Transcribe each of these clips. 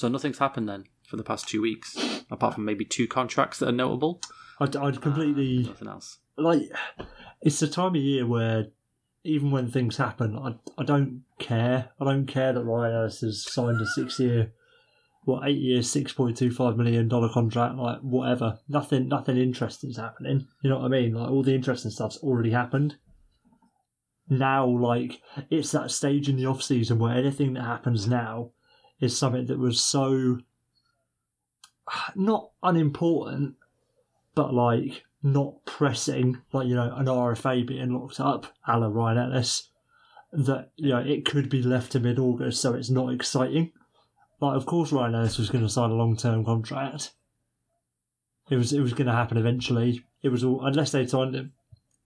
So nothing's happened then for the past two weeks, apart from maybe two contracts that are notable. I'd, I'd completely ah, Nothing else. like. It's the time of year where even when things happen, I I don't care. I don't care that Ryan Ellis has signed a six year, what eight year, six point two five million dollar contract. Like whatever, nothing nothing interesting's happening. You know what I mean? Like all the interesting stuff's already happened. Now, like it's that stage in the off season where anything that happens now is something that was so not unimportant, but like not pressing, like you know, an RFA being locked up, a la Ryan Ellis, that you know it could be left to mid August, so it's not exciting. Like, of course, Ryan Ellis was going to sign a long term contract. It was it was going to happen eventually. It was all unless they signed him,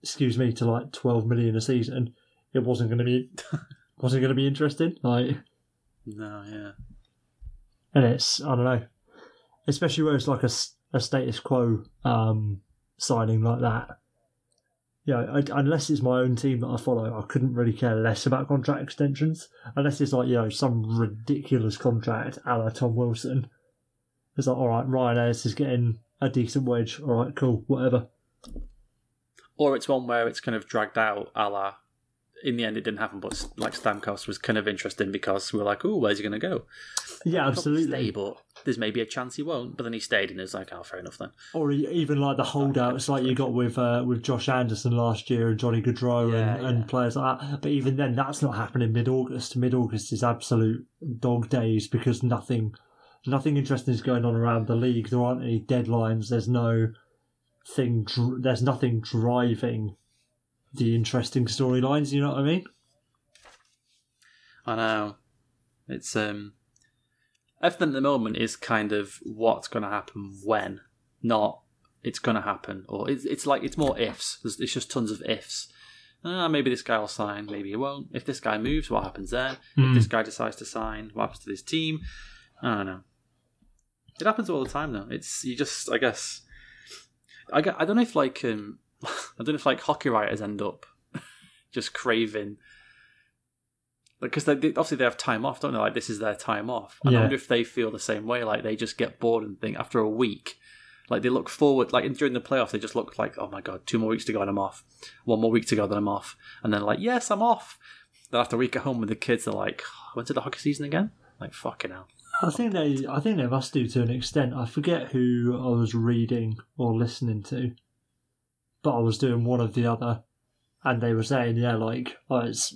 excuse me, to like twelve million a season. It wasn't going to be wasn't going to be interesting. Like, No, yeah. and it's I don't know, especially where it's like a, a status quo um, signing like that. Yeah, I, unless it's my own team that I follow, I couldn't really care less about contract extensions. Unless it's like you know some ridiculous contract, a la Tom Wilson. It's like all right, Ryan Ellis is getting a decent wage. All right, cool, whatever. Or it's one where it's kind of dragged out, a la. In the end, it didn't happen, but like Stamkos was kind of interesting because we were like, "Oh, where's he going to go?" Yeah, absolutely. Stay, but there's maybe a chance he won't. But then he stayed, and it's like, "Oh, fair enough then." Or even like the holdouts, like you got with uh, with Josh Anderson last year and Johnny Gaudreau Yeah, and, and yeah. players like that. But even then, that's not happening mid August. Mid August is absolute dog days because nothing, nothing interesting is going on around the league. There aren't any deadlines. There's no thing. Dr- there's nothing driving the interesting storylines. You know what I mean? I know. It's um everything at the moment is kind of what's going to happen when, not it's going to happen, or it's it's like it's more ifs. There's, it's just tons of ifs. Ah, maybe this guy will sign, maybe he won't. If this guy moves, what happens then? If this guy decides to sign, what happens to this team? I don't know. It happens all the time, though. It's you just, I guess, I, I don't know if like um, I don't know if like hockey writers end up just craving because they, they- obviously they have time off, don't they? Like this is their time off. And Yeah. I wonder if they feel the same way. Like they just get bored and think after a week, like they look forward. Like during the playoffs, they just look like, oh my god, two more weeks to go and I'm off. One more week to go, then I'm off. And then like, yes, I'm off. Then after a week at home with the kids, they're like, when's the hockey season again? Like fucking hell. I think they, I think they must do to an extent. I forget who I was reading or listening to, but I was doing one of the other, and they were saying, yeah, like oh, it's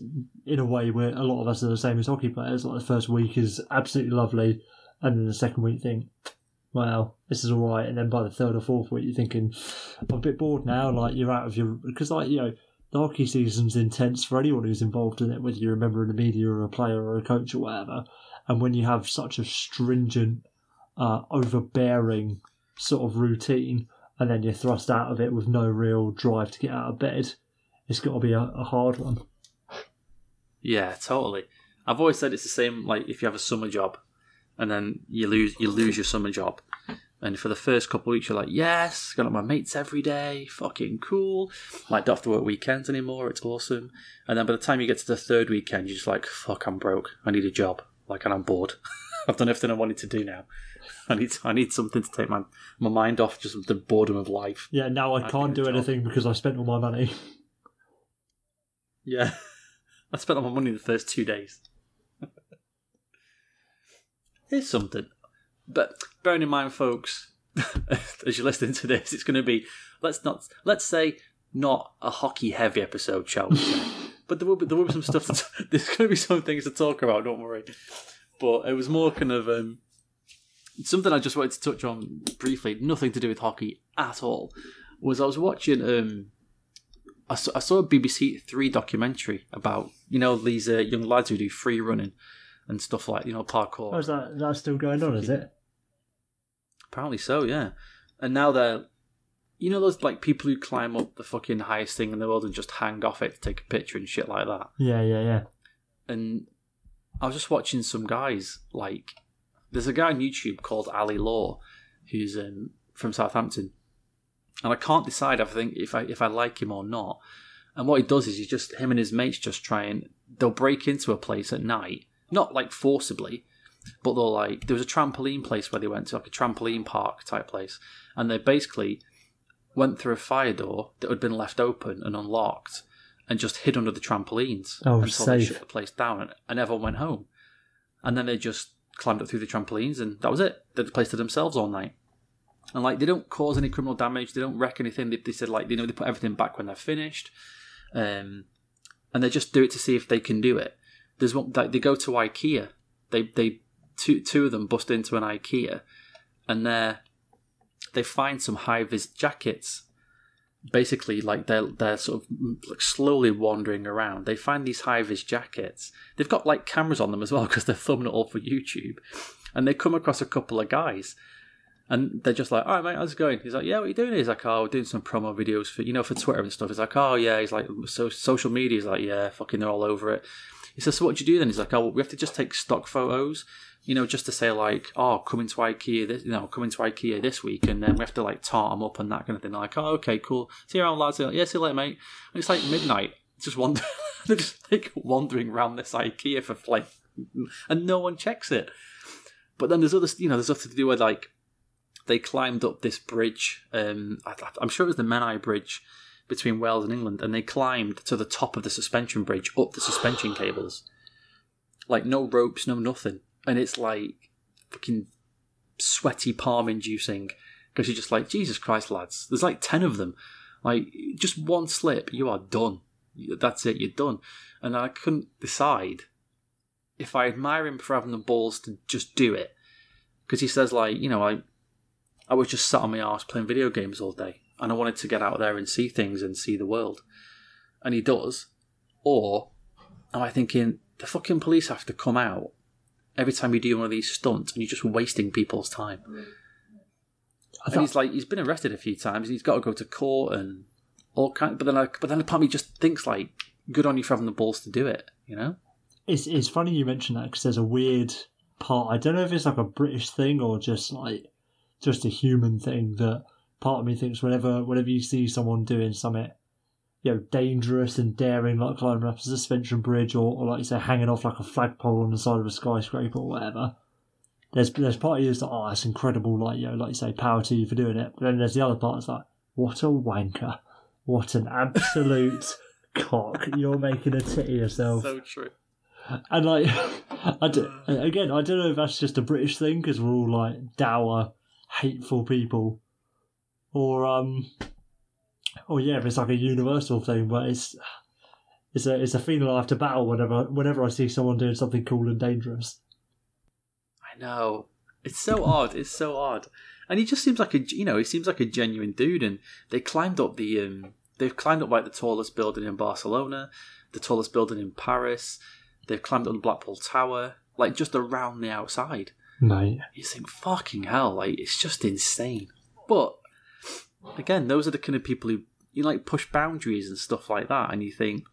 in a way where a lot of us are the same as hockey players. Like the first week is absolutely lovely, and then the second week you think, well, this is all right, and then by the third or fourth week you're thinking, I'm a bit bored now. Like you're out of your because like you know. The hockey season's intense for anyone who's involved in it, whether you're a member of the media or a player or a coach or whatever. And when you have such a stringent, uh, overbearing sort of routine, and then you're thrust out of it with no real drive to get out of bed, it's got to be a, a hard one. Yeah, totally. I've always said it's the same. Like if you have a summer job, and then you lose you lose your summer job, and for the first couple of weeks you're like, yes, got my mates every day, fucking cool. Like don't have to work weekends anymore. It's awesome. And then by the time you get to the third weekend, you're just like, fuck, I'm broke. I need a job. Like, and I'm bored. I've done everything I wanted to do now. I need I need something to take my my mind off just the boredom of life. Yeah, now I I'd can't do anything because I spent all my money. Yeah. I spent all my money in the first two days. Here's something. But bearing in mind, folks, as you're listening to this, it's going to be let's not let's say not a hockey heavy episode, shall we say? but there will be there will be some stuff. To, there's going to be some things to talk about. Don't worry. But it was more kind of um, something I just wanted to touch on briefly. Nothing to do with hockey at all. Was I was watching um, I saw, I saw a BBC Three documentary about you know these uh, young lads who do free running and stuff like you know parkour. Oh, is that that's still going on? Is it? Apparently so, yeah. And now they're, you know, those like people who climb up the fucking highest thing in the world and just hang off it to take a picture and shit like that. Yeah, yeah, yeah. And I was just watching some guys like, there's a guy on YouTube called Ally Law, who's um, from Southampton, and I can't decide if I think if I if I like him or not. And what he does is he just him and his mates just try and they'll break into a place at night, not like forcibly. but they're like there was a trampoline place where they went to like a trampoline park type place, and they basically went through a fire door that had been left open and unlocked, and just hid under the trampolines Oh, until they shut the place down, and, and everyone went home, and then they just climbed up through the trampolines, and that was it. They had the place to themselves all night. And like they don't cause any criminal damage, they don't wreck anything. They, they said like you know they put everything back when they're finished, um, and they just do it to see if they can do it. There's one like they go to IKEA. They they two two of them bust into an IKEA, and they they find some high vis jackets. Basically, like they're they're sort of like slowly wandering around. They find these high vis jackets. They've got like cameras on them as well because they're filming it all for YouTube, and they come across a couple of guys. And they're just like, all right, mate, how's it going? He's like, yeah, what are you doing? He's like, oh, we're doing some promo videos for, you know, for Twitter and stuff. He's like, oh, yeah. He's like, so social media. He's like, yeah, fucking, they're all over it. He says, so what do you do then? He's like, oh, well, we have to just take stock photos, you know, just to say like, oh, coming to IKEA this, you know, coming to IKEA this week, and then we have to like tart them up and that kind of thing. Like, oh, okay, cool. See you around, lads. Like, yeah, see you later, mate. And it's like midnight. Just wander, they're just like wandering around this IKEA for like, and no one checks it. But then there's other, you know, there's stuff to do with like they climbed up this bridge. Um, I, I'm sure it was the Menai Bridge between Wales and England, and they climbed to the top of the suspension bridge up the suspension cables. Like no ropes, no nothing, and it's like fucking sweaty palm inducing because you're just like Jesus Christ, lads. There's like ten of them. Like just one slip, you are done. That's it, you're done. And I couldn't decide if I admire him for having the balls to just do it because he says like you know I I was just sat on my arse playing video games all day, and I wanted to get out there and see things and see the world, and he does. Or am I thinking the fucking police have to come out every time you do one of these stunts, and you're just wasting people's time? I thought, he's like, he's been arrested a few times, and he's got to go to court and all kind. But then, I, but then, part of me just thinks like, good on you for having the balls to do it, you know? it's it's funny you mention that because there's a weird part. I don't know if it's like a British thing or just like just a human thing that part of me thinks whenever whenever you see someone doing something you know dangerous and daring like climbing up a suspension bridge or, or like you say hanging off like a flagpole on the side of a skyscraper or whatever. There's there's part of you that's like oh that's incredible like you know like you say power to you for doing it. But then there's the other part that's like what a wanker. What an absolute cock. You're making a tit of yourself. So true. and like, I do, again, I don't know if that's just a British thing because we're all like dour, hateful people, or um, or yeah, if it's like a universal thing. But it's it's a it's a feeling I have to battle whenever whenever I see someone doing something cool and dangerous. I know. It's so odd. It's so odd. And he just seems like a you know he seems like a genuine dude. And they climbed up the um they've climbed up like the tallest building in Barcelona, the tallest building in Paris. They've climbed up the Blackpool Tower, like just around the outside. Mate, You think fucking hell, like it's just insane. But again, those are the kind of people who you like push boundaries and stuff like that, and you think,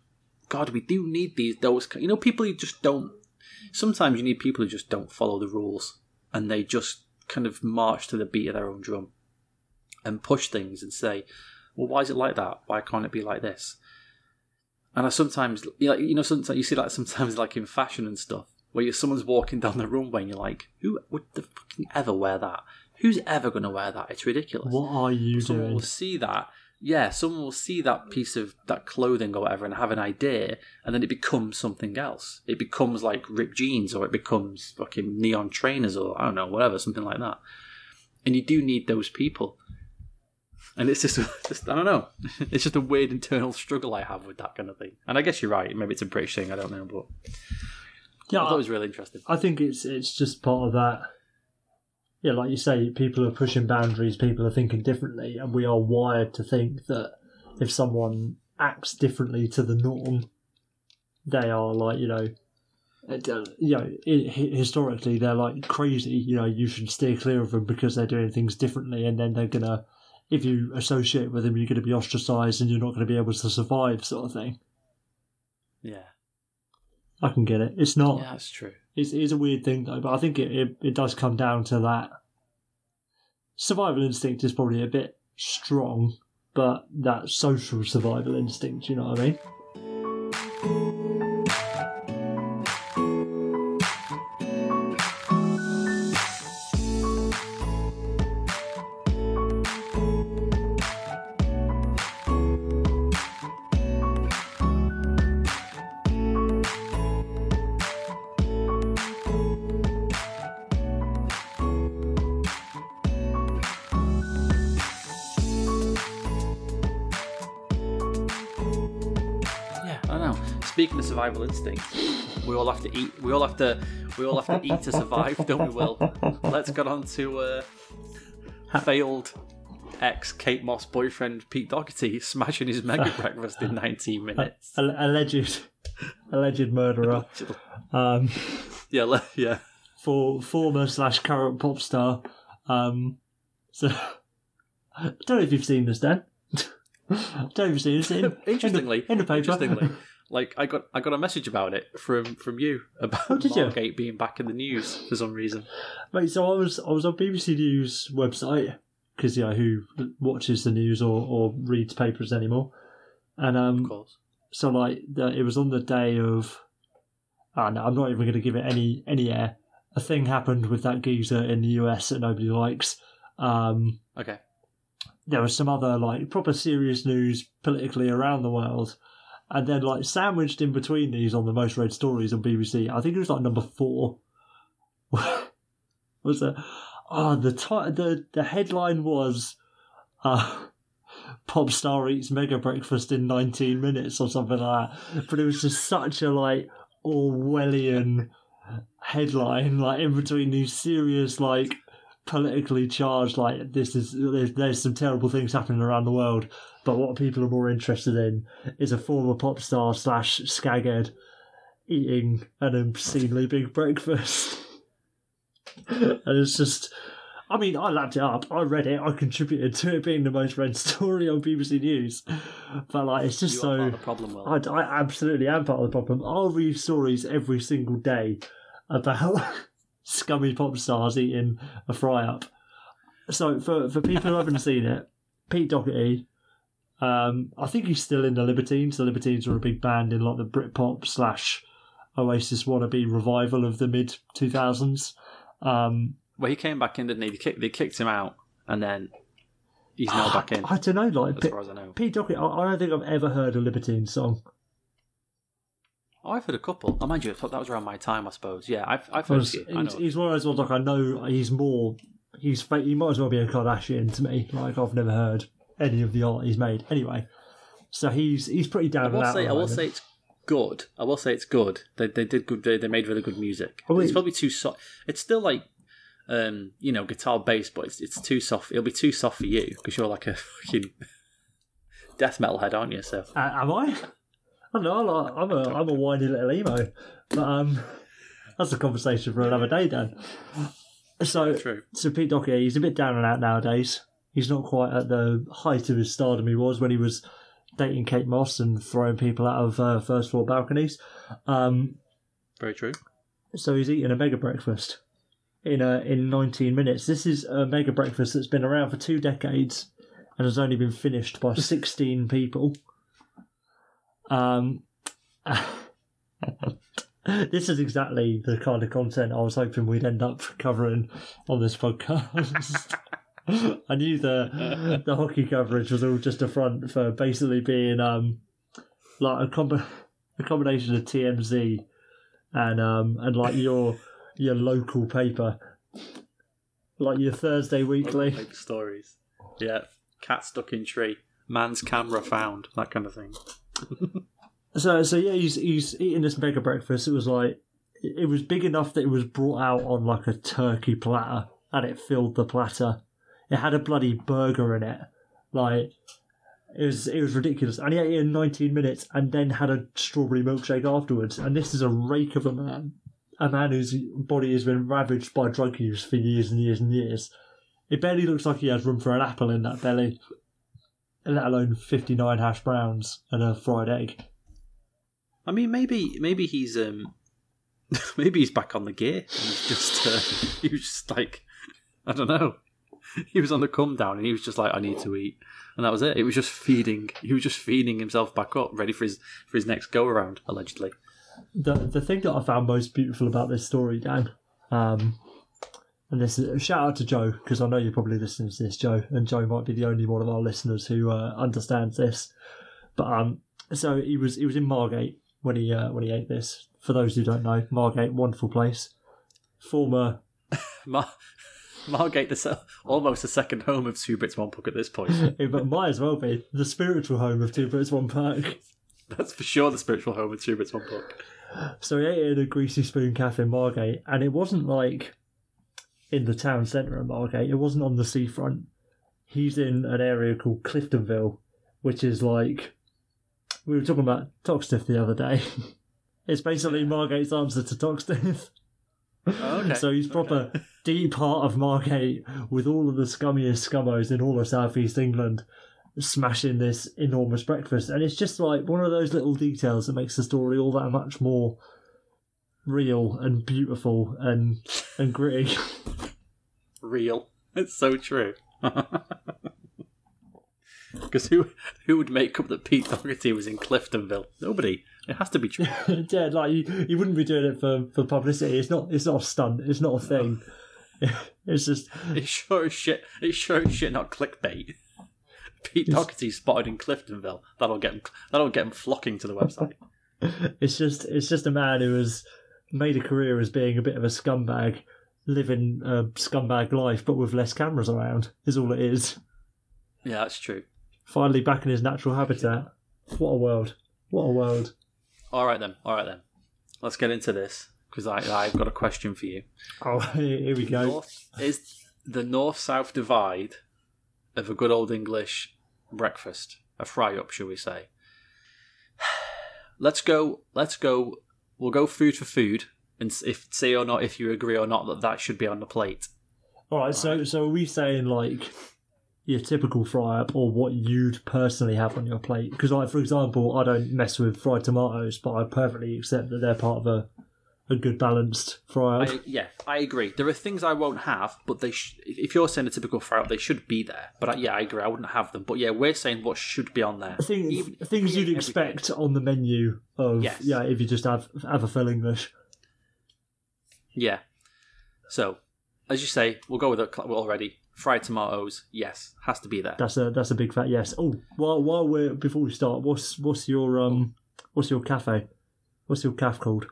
God, we do need these. Those you know people who just don't. Sometimes you need people who just don't follow the rules, and they just kind of march to the beat of their own drum, and push things and say, well, why is it like that? Why can't it be like this? And I sometimes, you know, sometimes you see that sometimes like in fashion and stuff, where you, someone's walking down the runway and you're like, who would the fucking ever wear that? Who's ever going to wear that? It's ridiculous. what are you someone doing? will see that. Yeah, someone will see that piece of that clothing or whatever and have an idea, and then it becomes something else. It becomes like ripped jeans, or it becomes fucking neon trainers, or I don't know, whatever, something like that. And you do need those people. And it's just, just I don't know. It's just a weird internal struggle I have with that kind of thing. And I guess you're right. Maybe it's a British thing. I don't know, but Yeah, I thought it was really interesting. I think it's it's just part of that. Yeah, like you say, people are pushing boundaries. People are thinking differently, and we are wired to think that if someone acts differently to the norm, they are like you know, you know, historically they're like crazy. You know, you should steer clear of them because they're doing things differently, and then they're gonna, if you associate with them, you're to be ostracized, and you're not to be able to survive, sort of thing. Yeah, I can get it. It's not. yeah, that's true. It's, it's a weird thing though, but I think it, it, it does come down to that. Survival instinct is probably a bit strong, but that social survival instinct, you know what I mean? Survival instinct, we all have to eat. We all have to. We all have to eat to survive, don't we? Will let's get on to uh, failed ex Kate Moss boyfriend Pete Doherty smashing his mega breakfast in 19 minutes. Al- alleged, alleged murderer. Um, Yeah, le- yeah. for former slash current pop star. Um, so I don't know if you've seen this, Dan. I don't know if you've seen this. In, Interestingly, in the, in the paper. interestingly, like I got I got a message about it from from you about Oh, did you? Being back in the news for some reason. Mate, so I was I was on BBC News website because yeah, who watches the news or, or reads papers anymore? And Of um, course. so like it was on the day of. Ah, no, I'm not even going to give it any any air. A thing happened with that geezer in the US that nobody likes. Um, Okay. there was some other like proper serious news politically around the world, and then like sandwiched in between these on the most read stories on BBC. I think it was like number four. was a oh the the the headline was uh pop star eats mega breakfast in 19 minutes or something like that but it was just such a like orwellian headline like in between these serious like politically charged like this is there's, there's some terrible things happening around the world but what people are more interested in is a former pop star slash skaghead eating an obscenely big breakfast and it's just I mean, I lapped it up. I read it. I contributed to it being the most read story on BBC News. But like, it's just You so. Part of the problem, Will. I, I absolutely am part of the problem. I'll read stories every single day about scummy pop stars eating a fry up. So for for people who haven't seen it, Pete Doherty, um, I think he's still in the Libertines. The Libertines were a big band in like the Britpop slash Oasis wannabe revival of the mid two thousands. Um, Well, he came back in, didn't he? They kicked, they kicked him out, and then he's now back in, I don't know, like as Pete, far as I know. Pete. I, I don't think I've ever heard a Libertine song. Oh, I've heard a couple. Oh, mind you, I thought that was around my time, I suppose. Yeah, I've, I've I heard a was- few. I he's, know. he's one of those ones like I know he's more he's he might as well be a Kardashian to me. Like I've never heard any of the art he's made. Anyway, so he's he's pretty down I and will out. say, I will say it's good. I will say it's good. They they did good. They, they made really good music. Oh, it's probably too soft. It's still like, um, you know, guitar bass, but it's it's too soft. It'll be too soft for you because you're like a fucking death metal head, aren't you? So Uh, am I? I don't know. I'm a, I'm a I'm a whiny little emo, but um, that's a conversation for another day, Dan. So true. so Pete Doherty, he's a bit down and out nowadays. He's not quite at the height of his stardom he was when he was dating Kate Moss and throwing people out of uh, first floor balconies. Um, Very true. so he's eating a mega breakfast in a, in 19 minutes. This is a mega breakfast that's been around for two decades and has only been finished by 16 people. Um, this is exactly the kind of content I was hoping we'd end up covering on this podcast. I knew the the hockey coverage was all just a front for basically being um like a, combi- a combination of TMZ and um and like your your local paper, like your Thursday Weekly. Like stories. Yeah, cat stuck in tree. Man's camera found. That kind of thing. So so yeah, he's he's eating this mega breakfast. It was like it was big enough that it was brought out on like a turkey platter, and it filled the platter. It had a bloody burger in it, like. It was it was ridiculous, and he ate it in 19 minutes, and then had a strawberry milkshake afterwards. And this is a rake of a man, a man whose body has been ravaged by drug use for years and years and years. It barely looks like he has room for an apple in that belly, let alone 59 hash browns and a fried egg. I mean, maybe maybe he's um, maybe he's back on the gear. He's just uh, he was just like I don't know. He was on the come down and he was just like, I need to eat, and that was it. It was just feeding. He was just feeding himself back up, ready for his for his next go around, allegedly. the the thing that I found most beautiful about this story, Dan, um, and this is shout out to Joe because I know you're probably listening to this, Joe, and Joe might be the only one of our listeners who uh, understands this. But um, so he was he was in Margate when he uh, when he ate this. For those who don't know, Margate, wonderful place, former Mar- Margate, is almost a second home of Two Bits One Puck at this point. it might as well be the spiritual home of Two Birds One Perk. That's for sure the spiritual home of Two Bits One Book. So he ate in a Greasy Spoon Cafe in Margate, and it wasn't like in the town centre of Margate. It wasn't on the seafront. He's in an area called Cliftonville, which is like we were talking about Toxteth the other day. it's basically Margate's answer to Toxteth. Oh, okay. So he's proper deep heart of Margate with all of the scummiest scummos in all of southeast England smashing this enormous breakfast. And it's just like one of those little details that makes the story all that much more real and beautiful and and gritty. Real. It's so true. Because who who would make up that Pete Doherty was in Cliftonville? Nobody. It has to be true. yeah, like you, you wouldn't be doing it for, for publicity. It's not it's not a stunt. It's not a thing. It's just It's sure as shit. It's sure as shit not clickbait. Pete Doherty spotted in Cliftonville. That'll get him. That'll get him flocking to the website. it's just it's just a man who has made a career as being a bit of a scumbag, living a scumbag life, but with less cameras around. Is all it is. Yeah, that's true. Finally back in his natural habitat. What a world! What a world! All right then. All right then. Let's get into this because I I've got a question for you. Oh, here we go. North is the north south divide of a good old English breakfast, a fry up, shall we say? Let's go. Let's go. We'll go food for food, and if say or not if you agree or not that that should be on the plate. All right, so so are we saying like your typical fry up or what you'd personally have on your plate? Because like for example, I don't mess with fried tomatoes, but I perfectly accept that they're part of a a good balanced fry up. I, yeah, I agree. There are things I won't have, but they sh- if you're saying a typical fry up, they should be there. But I, yeah, I agree. I wouldn't have them. But yeah, we're saying what should be on there. Things, Even- things you'd everything. expect on the menu of Yes. yeah if you just have have a full English. Yeah. So, as you say, we'll go with it already. Fried tomatoes, yes, has to be there. That's a that's a big fat yes. Oh, while while we're before we start, what's what's your um what's your cafe? What's your calf called?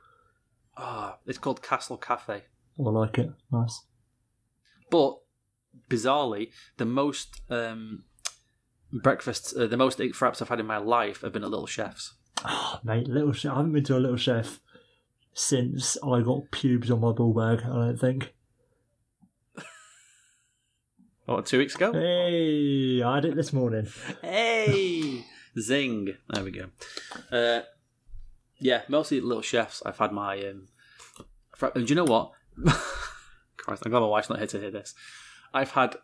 Ah, it's called Castle Cafe. Oh, I like it. Nice. But bizarrely, the most um, breakfasts, uh, the most fraps I've had in my life have been at Little Chefs. Oh, mate, little chef. I haven't been to a little chef since I got pubes on my ball bag. I don't think. What, two weeks ago? Hey, I had it this morning. Hey, zing! There we go. Uh, yeah, mostly Little Chefs. I've had my. Um, fra- and do you know what? Christ, I'm glad my wife's not here to hear this. I've had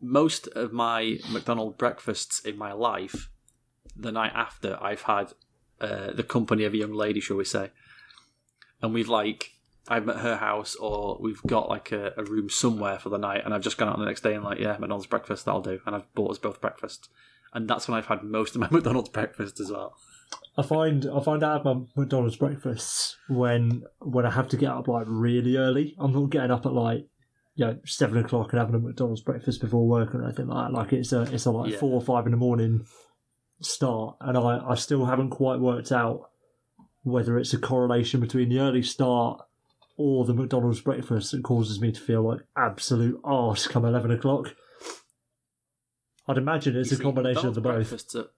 most of my McDonald's breakfasts in my life. The night after, I've had uh, the company of a young lady, shall we say, and we've like. I'm at her house, or we've got like a, a room somewhere for the night, and I've just gone out the next day and like, yeah, McDonald's breakfast, that'll do, and I've bought us both breakfast, and that's when I've had most of my McDonald's breakfast as well. I find I find out my McDonald's breakfasts when when I have to get up like really early. I'm not getting up at like you know seven o'clock and having a McDonald's breakfast before work or anything like that. Like it's a it's a like Yeah. four or five in the morning start, and I I still haven't quite worked out whether it's a correlation between the early start or the McDonald's breakfast that causes me to feel like absolute arse come eleven o'clock. I'd imagine it's You a see, combination of the both. are-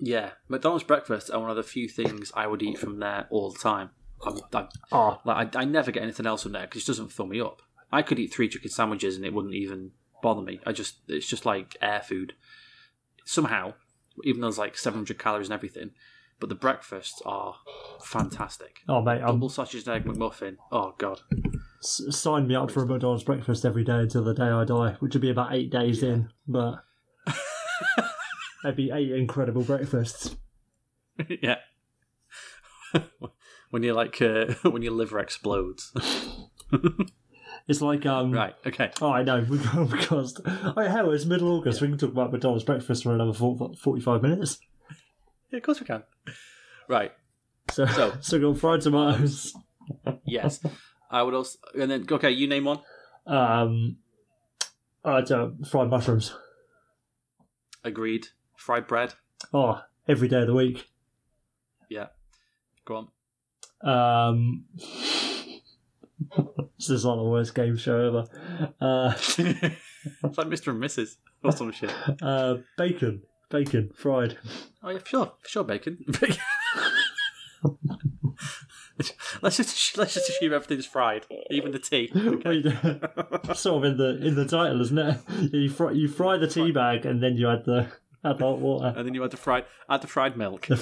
yeah, McDonald's breakfast are one of the few things I would eat from there all the time. I'm, I, Ah, like, I, I never get anything else from there because it doesn't fill me up. I could eat three chicken sandwiches and it wouldn't even bother me. I just it's just like air food. Somehow, even though it's like 700 calories and everything, but the breakfasts are fantastic. oh mate, I'm Double sausage egg McMuffin. Oh god. S- sign me up for a McDonald's breakfast every day until the day I die, which would be about eight days in, but that'd be eight incredible breakfasts. yeah. when you like uh, when your liver explodes. It's like um. right. Okay. Oh, I know. We got because oh hell, it's middle August. We can talk about McDonald's breakfast for another 40, 45 minutes. Yeah, of course we can. Right. So, so, So- got fried tomatoes. Yes. I would also and then okay. You name one. Um, I don't fried mushrooms. Agreed. Fried bread. Oh, every day of the week. Yeah. Go on. Um, this is like the worst game show ever. Uh, it's like Mr. and Mrs. or some shit. uh, bacon, bacon fried. Oh yeah, sure, sure, bacon. Let's just let's just assume everything's fried, even the tea. Wait, sort of in the in the title, isn't it? You fry you fry the tea bag and then you add the add the hot water. And then you add the fried add the fried milk and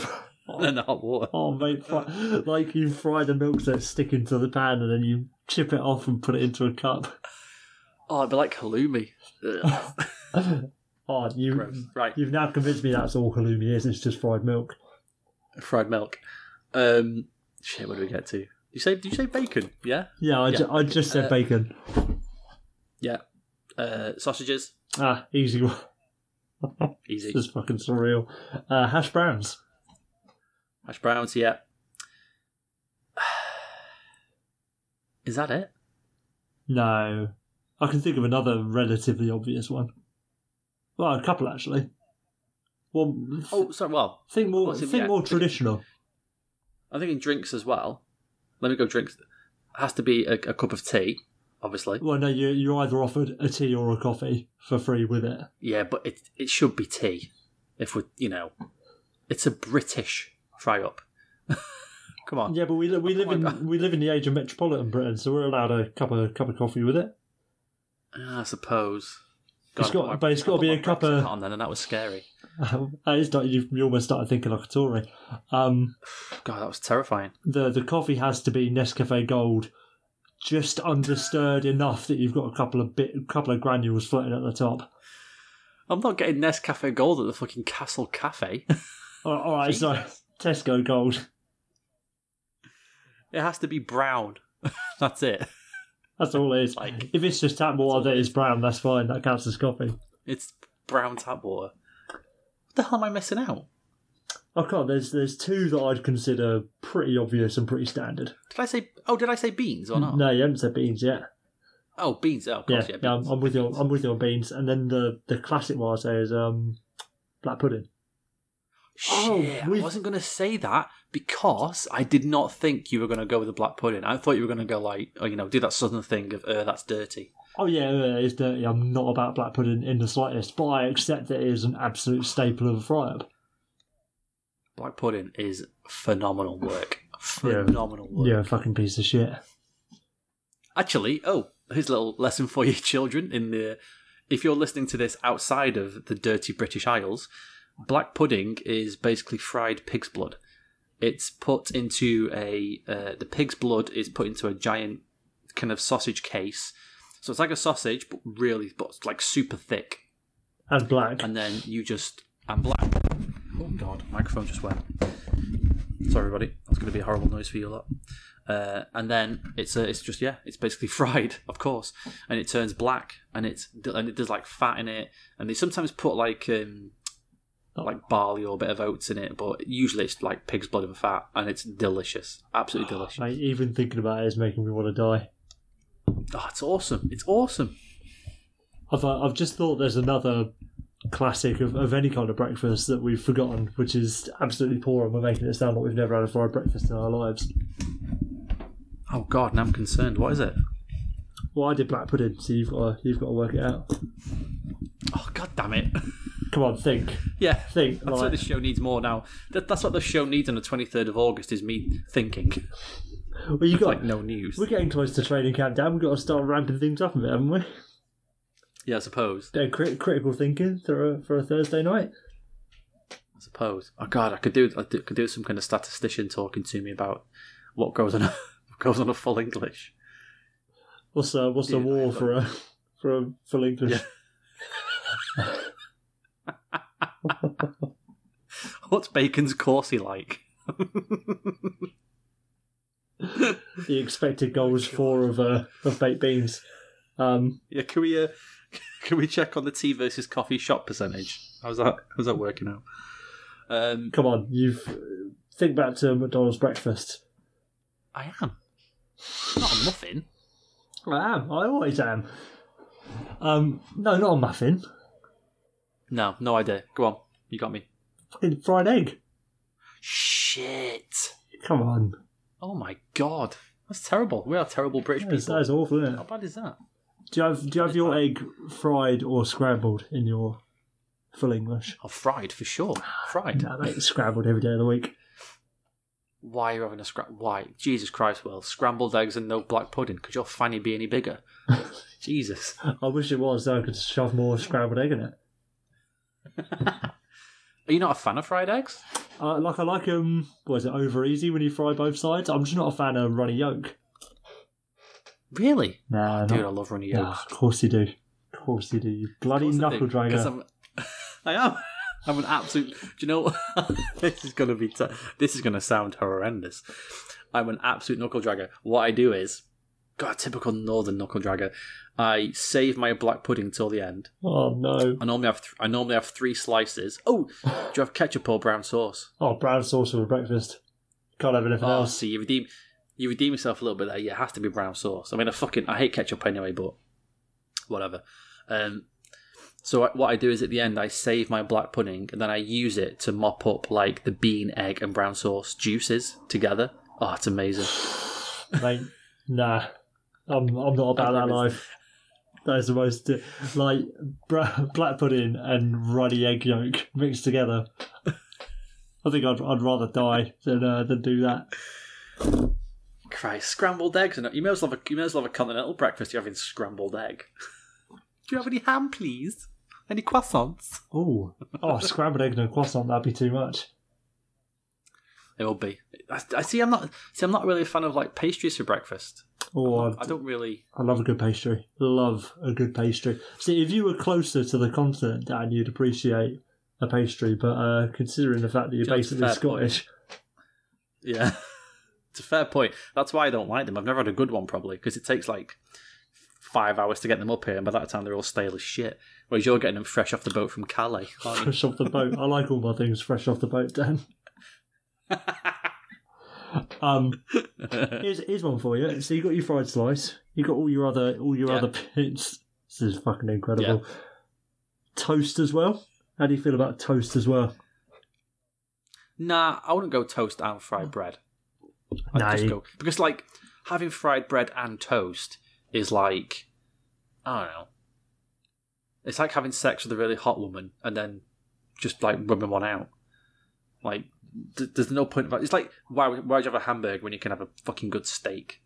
then the hot water. Oh mate, fry, like you fry the milk so it's sticking to the pan and then you chip it off and put it into a cup. Oh, it'd be like halloumi. Oh, you Gross. Right, you've now convinced me that's all halloumi is. It's just fried milk. fried milk. Um, shit. What do we get to? You say? Did you say bacon? Yeah. Yeah, I, Ju- I just said Uh, bacon. Yeah. Uh, sausages. Ah, easy one. Easy. This is fucking surreal. Uh, hash browns. Hash browns. Yeah. Is that it? No, I can think of another relatively obvious one. Well, a couple actually. Well, Oh, sorry. Well, think more. think yeah, more traditional. I'm thinking drinks as well. Let me go drinks. Has to be a, a cup of tea, obviously. Well, no, you you're either offered a tea or a coffee for free with it. Yeah, but it it should be tea. If we, you know, it's a British fry up. Come on. Yeah, but we we live in we live in the age of metropolitan Britain, so we're allowed a cup of cup of coffee with it. Ah, I suppose. It's got- my- but it's I gotta be a cup of- hat on then, and that was scary. Um, it's not, you, almost started thinking like a Tory. Um, God, that was terrifying. the the coffee has to be Nescafe Gold, just understirred enough that you've got a couple of bit couple of granules floating at the top. I'm not getting Nescafe Gold at the fucking Castle Cafe. All right, all right Tesco Gold. it has to be brown. That's it. That's all it is. Like- if it's just tap water that is brown, that's fine. That counts as coffee. It's brown tap water. What the hell am I missing out? Oh god, there's there's two that I'd consider pretty obvious and pretty standard. Did I say? Oh, did I say beans or not? No, you haven't said beans yet. Oh, beans. Oh, of Yeah, course, yeah. yeah, I'm. I'm with you. I'm with you on beans. And then the the classic one I say is um, black pudding. Oh, Shit, I we've- wasn't going to say that because I did not think you were going to go with the black pudding. I thought you were going to go like, oh, you know, do that southern thing of, uh, that's dirty. Oh yeah, yeah, it's dirty. I'm not about black pudding in the slightest, but I accept that it is an absolute staple of a fry up. Black pudding is phenomenal work. Phenomenal work. You're a fucking piece of shit. Actually, oh, here's a little lesson for you children. In the, if you're listening to this outside of the dirty British Isles, black pudding is basically fried pig's blood. It's put into a uh, the pig's blood is put into a giant kind of sausage case. So it's like a sausage, but really, but like super thick. And black. And then you just and black. Oh god, microphone just went. Sorry, everybody. That's going to be a horrible noise for you lot. Uh, and then it's uh, it's just yeah, it's basically fried, of course, and it turns black, and it's and it does like fat in it, and they sometimes put like um, like barley or a bit of oats in it, but usually it's like pig's blood and fat, and it's delicious, absolutely delicious. Mate, even thinking about it is making me want to die. Oh, it's awesome! It's awesome. I've uh, I've just thought there's another classic of, of any kind of breakfast that we've forgotten, which is absolutely poor, and we're making it sound like we've never had a fried breakfast in our lives. Oh god, now I'm concerned. What is it? Well, I did black pudding, so you've got to, you've got to work it out. Oh god damn it! Come on, think, yeah, think. That's like- what this show needs more now. That, that's what the show needs on the 23rd of August is me thinking. well, you got like no news. We're getting close to training camp down. We've got to start ramping things up a bit, haven't we? Yeah, I suppose. Of crit- critical thinking for a, for a Thursday night. I suppose. Oh god, I could do I could do some kind of statistician talking to me about what goes on a, what goes on a full English. What's uh, what's the WAR for a for a full English? Yeah. What's Bacon's Corsi like? The expected goal goals four of uh, of baked beans. Um, Yeah, can we uh, can we check on the tea versus coffee shop percentage? How's that how's that working out? Um, come on, you've think back to McDonald's breakfast. I am not a muffin. I am. I always am. Um, no, not a muffin. No, no idea. Go on, you got me. Fucking fried egg. Shit. Come on, Oh my god. That's terrible. We are terrible British that is, people. that is awful, isn't How it? bad is that? Do you have do you have your egg fried or scrambled in your full English. Oh, fried for sure. Fried. No, mate, scrambled every day of the week. Why are you having a scra- Why? Jesus Christ, Will. Scrambled eggs and no black pudding. Could your fanny be any bigger? Jesus. I wish it was, so I could shove more scrambled egg in it. Are you not a fan of fried eggs? Uh, like I like them. What is it? Over easy when you fry both sides. I'm just not a fan of runny yolk. Really? Nah, Dude, not- I love runny nah, of course you do. Of course you do. You bloody Of course I knuckle dragger. I'm, I am. An absolute. Do you know? What? This is gonna be. T- this is gonna sound horrendous. I'm an absolute knuckle dragger. What I do is, got a typical northern knuckle dragger. I save my black pudding till the end. Oh no. I normally have. Th- I normally have three slices. Oh, do you have ketchup or brown sauce? Oh, brown sauce for breakfast. Can't have anything Oh, else. see, you redeem. You redeem yourself a little bit there. Yeah, it has to be brown sauce. I mean, I fucking I hate ketchup anyway, but whatever. Um, so I, what I do is at the end I save my black pudding and then I use it to mop up like the bean, egg, and brown sauce juices together. Oh, it's amazing. Mate, nah. I'm, I'm not about that life. That is the most, like, bra- black pudding and runny egg yolk mixed together. I think I'd, I'd rather die than, uh, than do that. Christ, scrambled eggs. And you may as well have a you may as well have a continental breakfast. You're having scrambled egg. do you have any ham, please? Any croissants? Ooh. Oh, scrambled egg and a croissant, that'd be too much. It will be. I, I see. I'm not. See, I'm not really a fan of like pastries for breakfast. Oh, I I'd, don't really. I love a good pastry. Love a good pastry. See, if you were closer to the continent, Dan, you'd appreciate a pastry. But uh, considering the fact that you're basically fair point. Scottish, Yeah, it's a fair point. That's why I don't like them. I've never had a good one probably because it takes like five hours to get them up here, and by that time they're all stale as shit. Whereas you're getting them fresh off the boat from Calais. aren't you? fresh off the boat. I like all my things fresh off the boat, Dan. Um, here's, here's one for you. So you got your fried slice. You got all your other all your Yeah. other bits. This is fucking incredible. Toast as well. How do you feel about toast as well? nah, I wouldn't go toast and fried bread. I'd Nah, just you- go because like having fried bread and toast is like I don't know. It's like having sex with a really hot woman and then just like rubbing one out. Like, th- there's no point. Of, it's like why why would you have a hamburger when you can have a fucking good steak?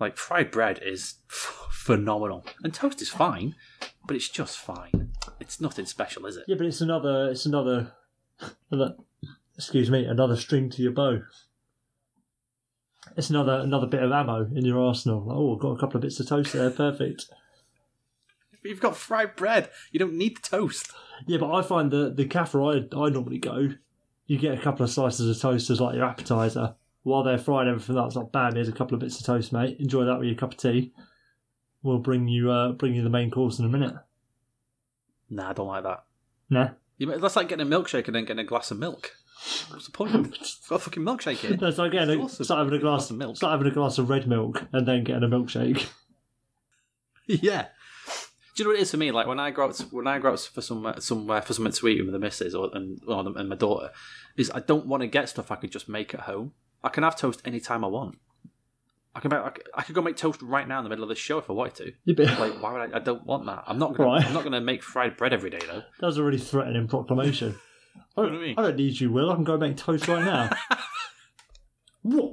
Like fried bread is f- phenomenal, and toast is fine, but it's just fine. It's nothing special, is it? Yeah, but it's another. It's another. another excuse me, another string to your bow. It's another another bit of ammo in your arsenal. Oh, I've got a couple of bits of toast there. Perfect. But You've got fried bread. You don't need the toast. Yeah, but I find the the cafe I, I normally go, you get a couple of slices of toast as like your appetizer. While they're frying everything else, like bam, here's a couple of bits of toast, mate. Enjoy that with your cup of tea. We'll bring you uh, bring you the main course in a minute. Nah, I don't like that. Nah, You, that's like getting a milkshake and then getting a glass of milk. What's the point? Got a fucking milkshake here. that's like getting a, start having a glass, Glass of milk. start having a glass of red milk and then getting a milkshake. yeah. Do you know what it is for me? Like when I go out, when I go out for somewhere, somewhere for something sweet with the missus or and, or the, and my daughter, is I don't want to get stuff I could just make at home. I can have toast anytime I want. I can, make, I could- I could go make toast right now in the middle of the show if I wanted to. But Like, why would I? I don't want that. I'm not gonna. Right. I'm not gonna make fried bread every day though. that was a really threatening proclamation. Oh, I don't, do you mean? I don't need you, Will. I can go make toast right now. what?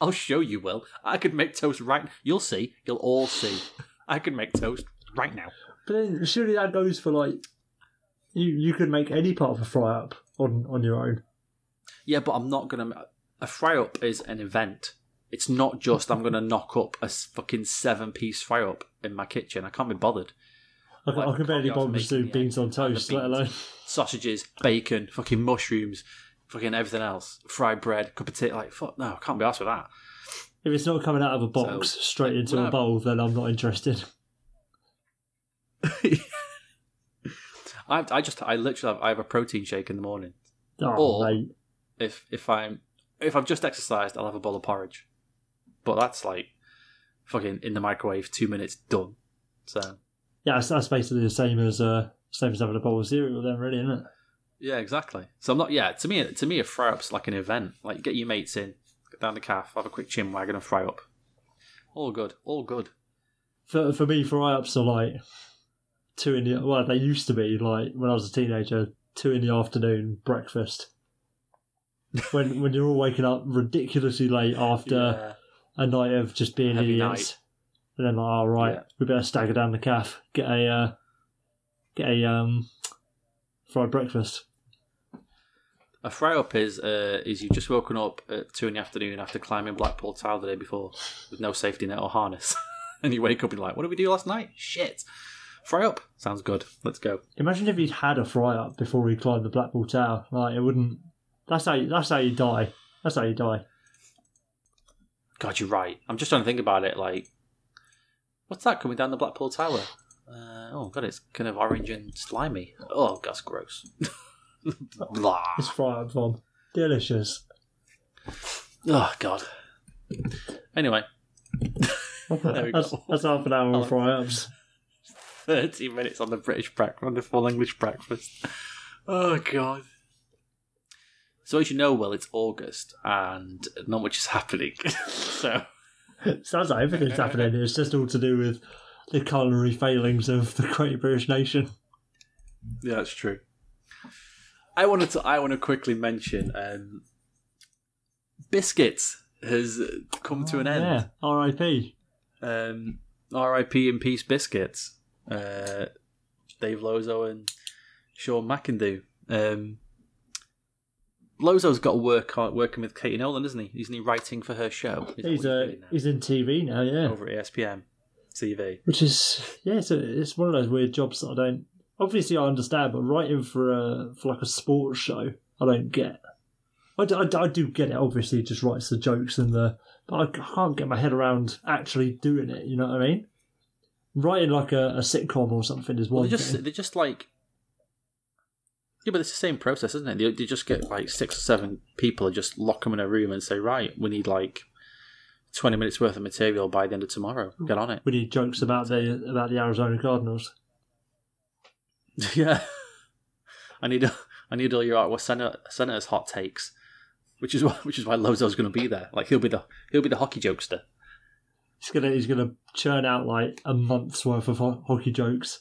I'll show you, Will. I could make toast right. You'll see. You'll all see. I can make toast right now. But then surely that goes for like you you could make any part of a fry up on on your own. Yeah, but I'm not gonna. A fry up is an event. It's not just I'm gonna knock up a fucking seven piece fry up in my kitchen. I can't be bothered. I can, Like, I can barely can't bother to do beans on egg and the toast, let alone. Sausages, bacon, fucking mushrooms, fucking everything else. Fried bread, cup of tea. Like fuck, no, I can't be asked for that. If it's not coming out of a box So, straight into no. a bowl, then I'm not interested. I, I just, I literally, have, I have a protein shake in the morning. Oh, Or- mate. If if I'm if I've just exercised, I'll have a bowl of porridge. But that's like fucking in the microwave, two minutes done. So Yeah, that's, that's basically the same as uh, same as having a bowl of cereal, then, really, isn't it? Yeah, exactly. So I'm not. Yeah, to me, to me, a fry up's like an event. Like get your mates in, get down the calf, have a quick chin wagon, and fry up. All good, all good. For for me, fry ups are like two in the well, they used to be like when I was a teenager, two in the afternoon breakfast. when when you're all waking up ridiculously late after a night of just being Heavy idiots, and then like, all right, Yeah. we better stagger down the calf, get a uh, get a um fried breakfast. A fry up is uh, is you've just woken up at two in the afternoon after climbing Blackpool Tower the day before with no safety net or harness, and you wake up and you're like, "What did we do last night? Shit!" Fry up sounds good. Let's go. Imagine if he'd had a fry up before he climbed the Blackpool Tower. Like it wouldn't. That's how. You, that's how you die. That's how you die. God, you're right. I'm just trying to think about it. Like, what's that coming down the Blackpool Tower? Uh, oh god, it's kind of orange and slimy. Oh, that's gross. Blah. It's fry up from delicious. Oh god. Anyway, There we that's, go. that's half an hour of fry ups. Thirty minutes on the British breakfast, on the full English breakfast. Oh god. So as you know, well, it's August and not much is happening. so Sounds like everything's happening. It's just all to do with the culinary failings of the Great British nation. Yeah, that's true. I wanted to. I want to quickly mention um, biscuits has come to an end. Yeah, R.I.P. Um, R.I.P. in peace, biscuits. Uh, Dave Lozo and Sean McIndoe. Um, Lozo's got to work on working with Katie Nolan, isn't he? Isn't he writing for her show? Is He's uh, he's in TV now, yeah. over at ESPN TV. Which is yeah, it's, a, it's one of those weird jobs that I don't. Obviously, I understand, but writing for a for like a sports show, I don't get. I do, I, do- I do get it. Obviously, it just writes the jokes and the, but I can't get my head around actually doing it. You know what I mean? Writing like a, a sitcom or something is Well, one they just thing. they just like yeah, but it's the same process, isn't it? They, they just get like six or seven people and just lock them in a room and say, right, we need like twenty minutes worth of material by the end of tomorrow. Get on it. We need jokes about the about the Arizona Cardinals. yeah, I need I need all your art. Well, Senator, Senator's hot takes, which is why which is why Lozo's going to be there. Like he'll be the he'll be the hockey jokester. He's gonna he's gonna churn out like a month's worth of ho- hockey jokes,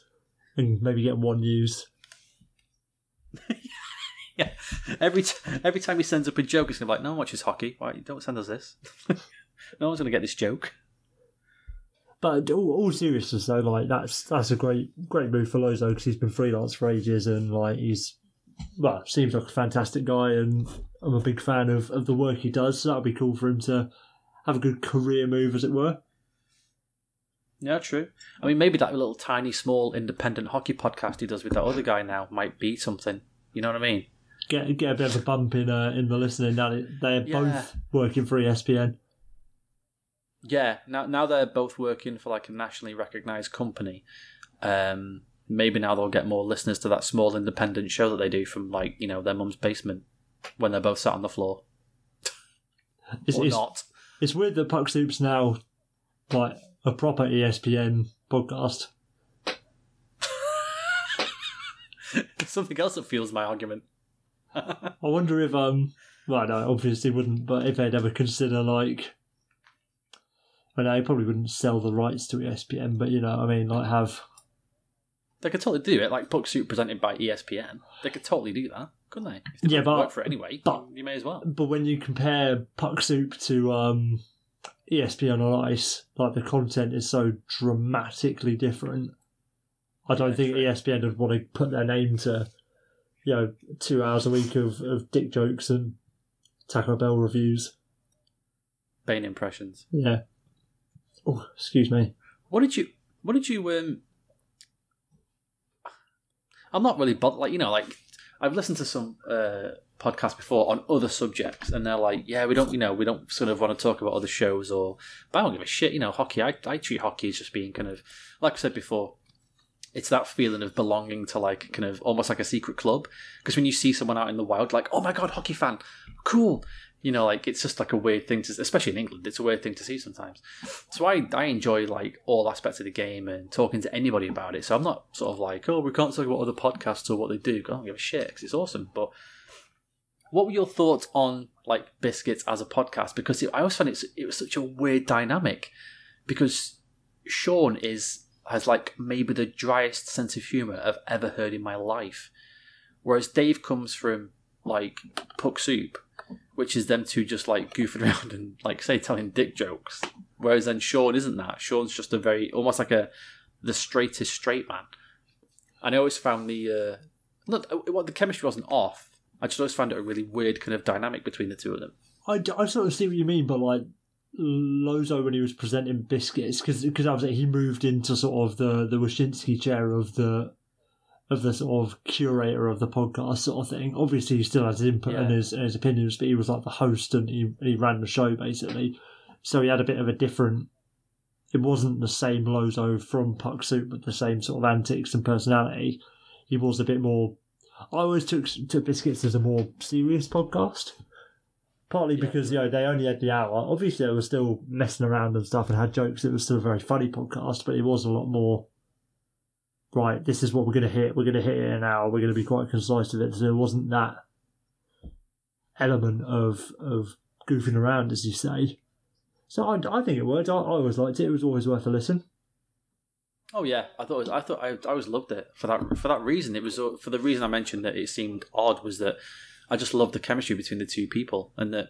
and maybe get one used. Yeah, every t- every time he sends up a joke, it's going to be like, no one watches hockey. Why don't send us this? no one's going to get this joke. But all, all seriousness though, like that's that's a great great move for Lozo because he's been freelance for ages and like he's well seems like a fantastic guy and I'm a big fan of, of the work he does. So that'd be cool for him to have a good career move, as it were. Yeah, true. I mean, maybe that little tiny, small, independent hockey podcast he does with that other guy now might be something. You know what I mean? Get get a bit of a bump in uh, in the listening. Now they're Yeah. both working for ESPN. Yeah. Now, now they're both working for like a nationally recognized company. Um, maybe now they'll get more listeners to that small, independent show that they do from like you know their mum's basement when they're both sat on the floor It's, or it's, not. it's weird that Puck Soup's now like a proper ESPN podcast. Something else that fuels my argument. I wonder if um well no, obviously wouldn't, but if they'd ever consider like I know they probably wouldn't sell the rights to ESPN, but you know, what I mean, like have They could totally do it, like Puck Soup presented by ESPN. They could totally do that, couldn't they? They Yeah, but- work for it anyway, but- you may as well. but when you compare Puck Soup to um ESPN on Ice, like the content is so dramatically different. I don't think. ESPN would want to put their name to you know, two hours a week of, of dick jokes and Taco Bell reviews. Bane impressions. Yeah. Oh, excuse me. What did you? What did you? Um, I'm not really bothered. Like you know, like I've listened to some uh, podcasts before on other subjects, and they're like, "Yeah, we don't, you know, we don't sort of want to talk about other shows, or but I don't give a shit." You know, hockey. I I treat hockey as just being kind of like I said before. It's that feeling of belonging to like kind of almost like a secret club. Because when you see someone out in the wild, like, oh my god, hockey fan, cool. You know, like it's just like a weird thing to, especially in England, it's a weird thing to see sometimes. So I, I enjoy like all aspects of the game and talking to anybody about it. So I'm not sort of like, oh, we can't talk about other podcasts or what they do. I don't give a shit because it's awesome. But what were your thoughts on like biscuits as a podcast? Because it, I always found it it was such a weird dynamic because Sean is has like maybe the driest sense of humor I've ever heard in my life. Whereas Dave comes from like Puck Soup, which is them two just like goofing around and like say telling dick jokes. Whereas then Sean isn't that. Sean's just a very almost like a the straightest straight man. And I always found the uh, not well, the chemistry wasn't off. I just always found it a really weird kind of dynamic between the two of them. I, I sort of see what you mean, but like Lozo when he was presenting biscuits, because I was like, he moved into sort of the the Wyshynski chair of the of the sort of curator of the podcast sort of thing. Obviously, he still has his input Yeah. and his, and his opinions, but he was like the host and he, he ran the show basically. So he had a bit of a different. It wasn't the same Lozo from Puck Soup, but the same sort of antics and personality. He was a bit more. I always took took Biscuits as a more serious podcast. Partly Yeah. because you know they only had the hour. Obviously, they were still messing around and stuff and had jokes. It was still a very funny podcast, but it was a lot more. Right, this is what we're going to hit. We're going to hit it in an hour. We're going to be quite concise with it. So there wasn't that element of of goofing around, as you say. So I, I think it worked. I, I always liked it. It was always worth a listen. Oh yeah, I thought it was, I thought I, I always loved it for that for that reason. It was uh, for the reason I mentioned that it seemed odd was that I just loved the chemistry between the two people, and that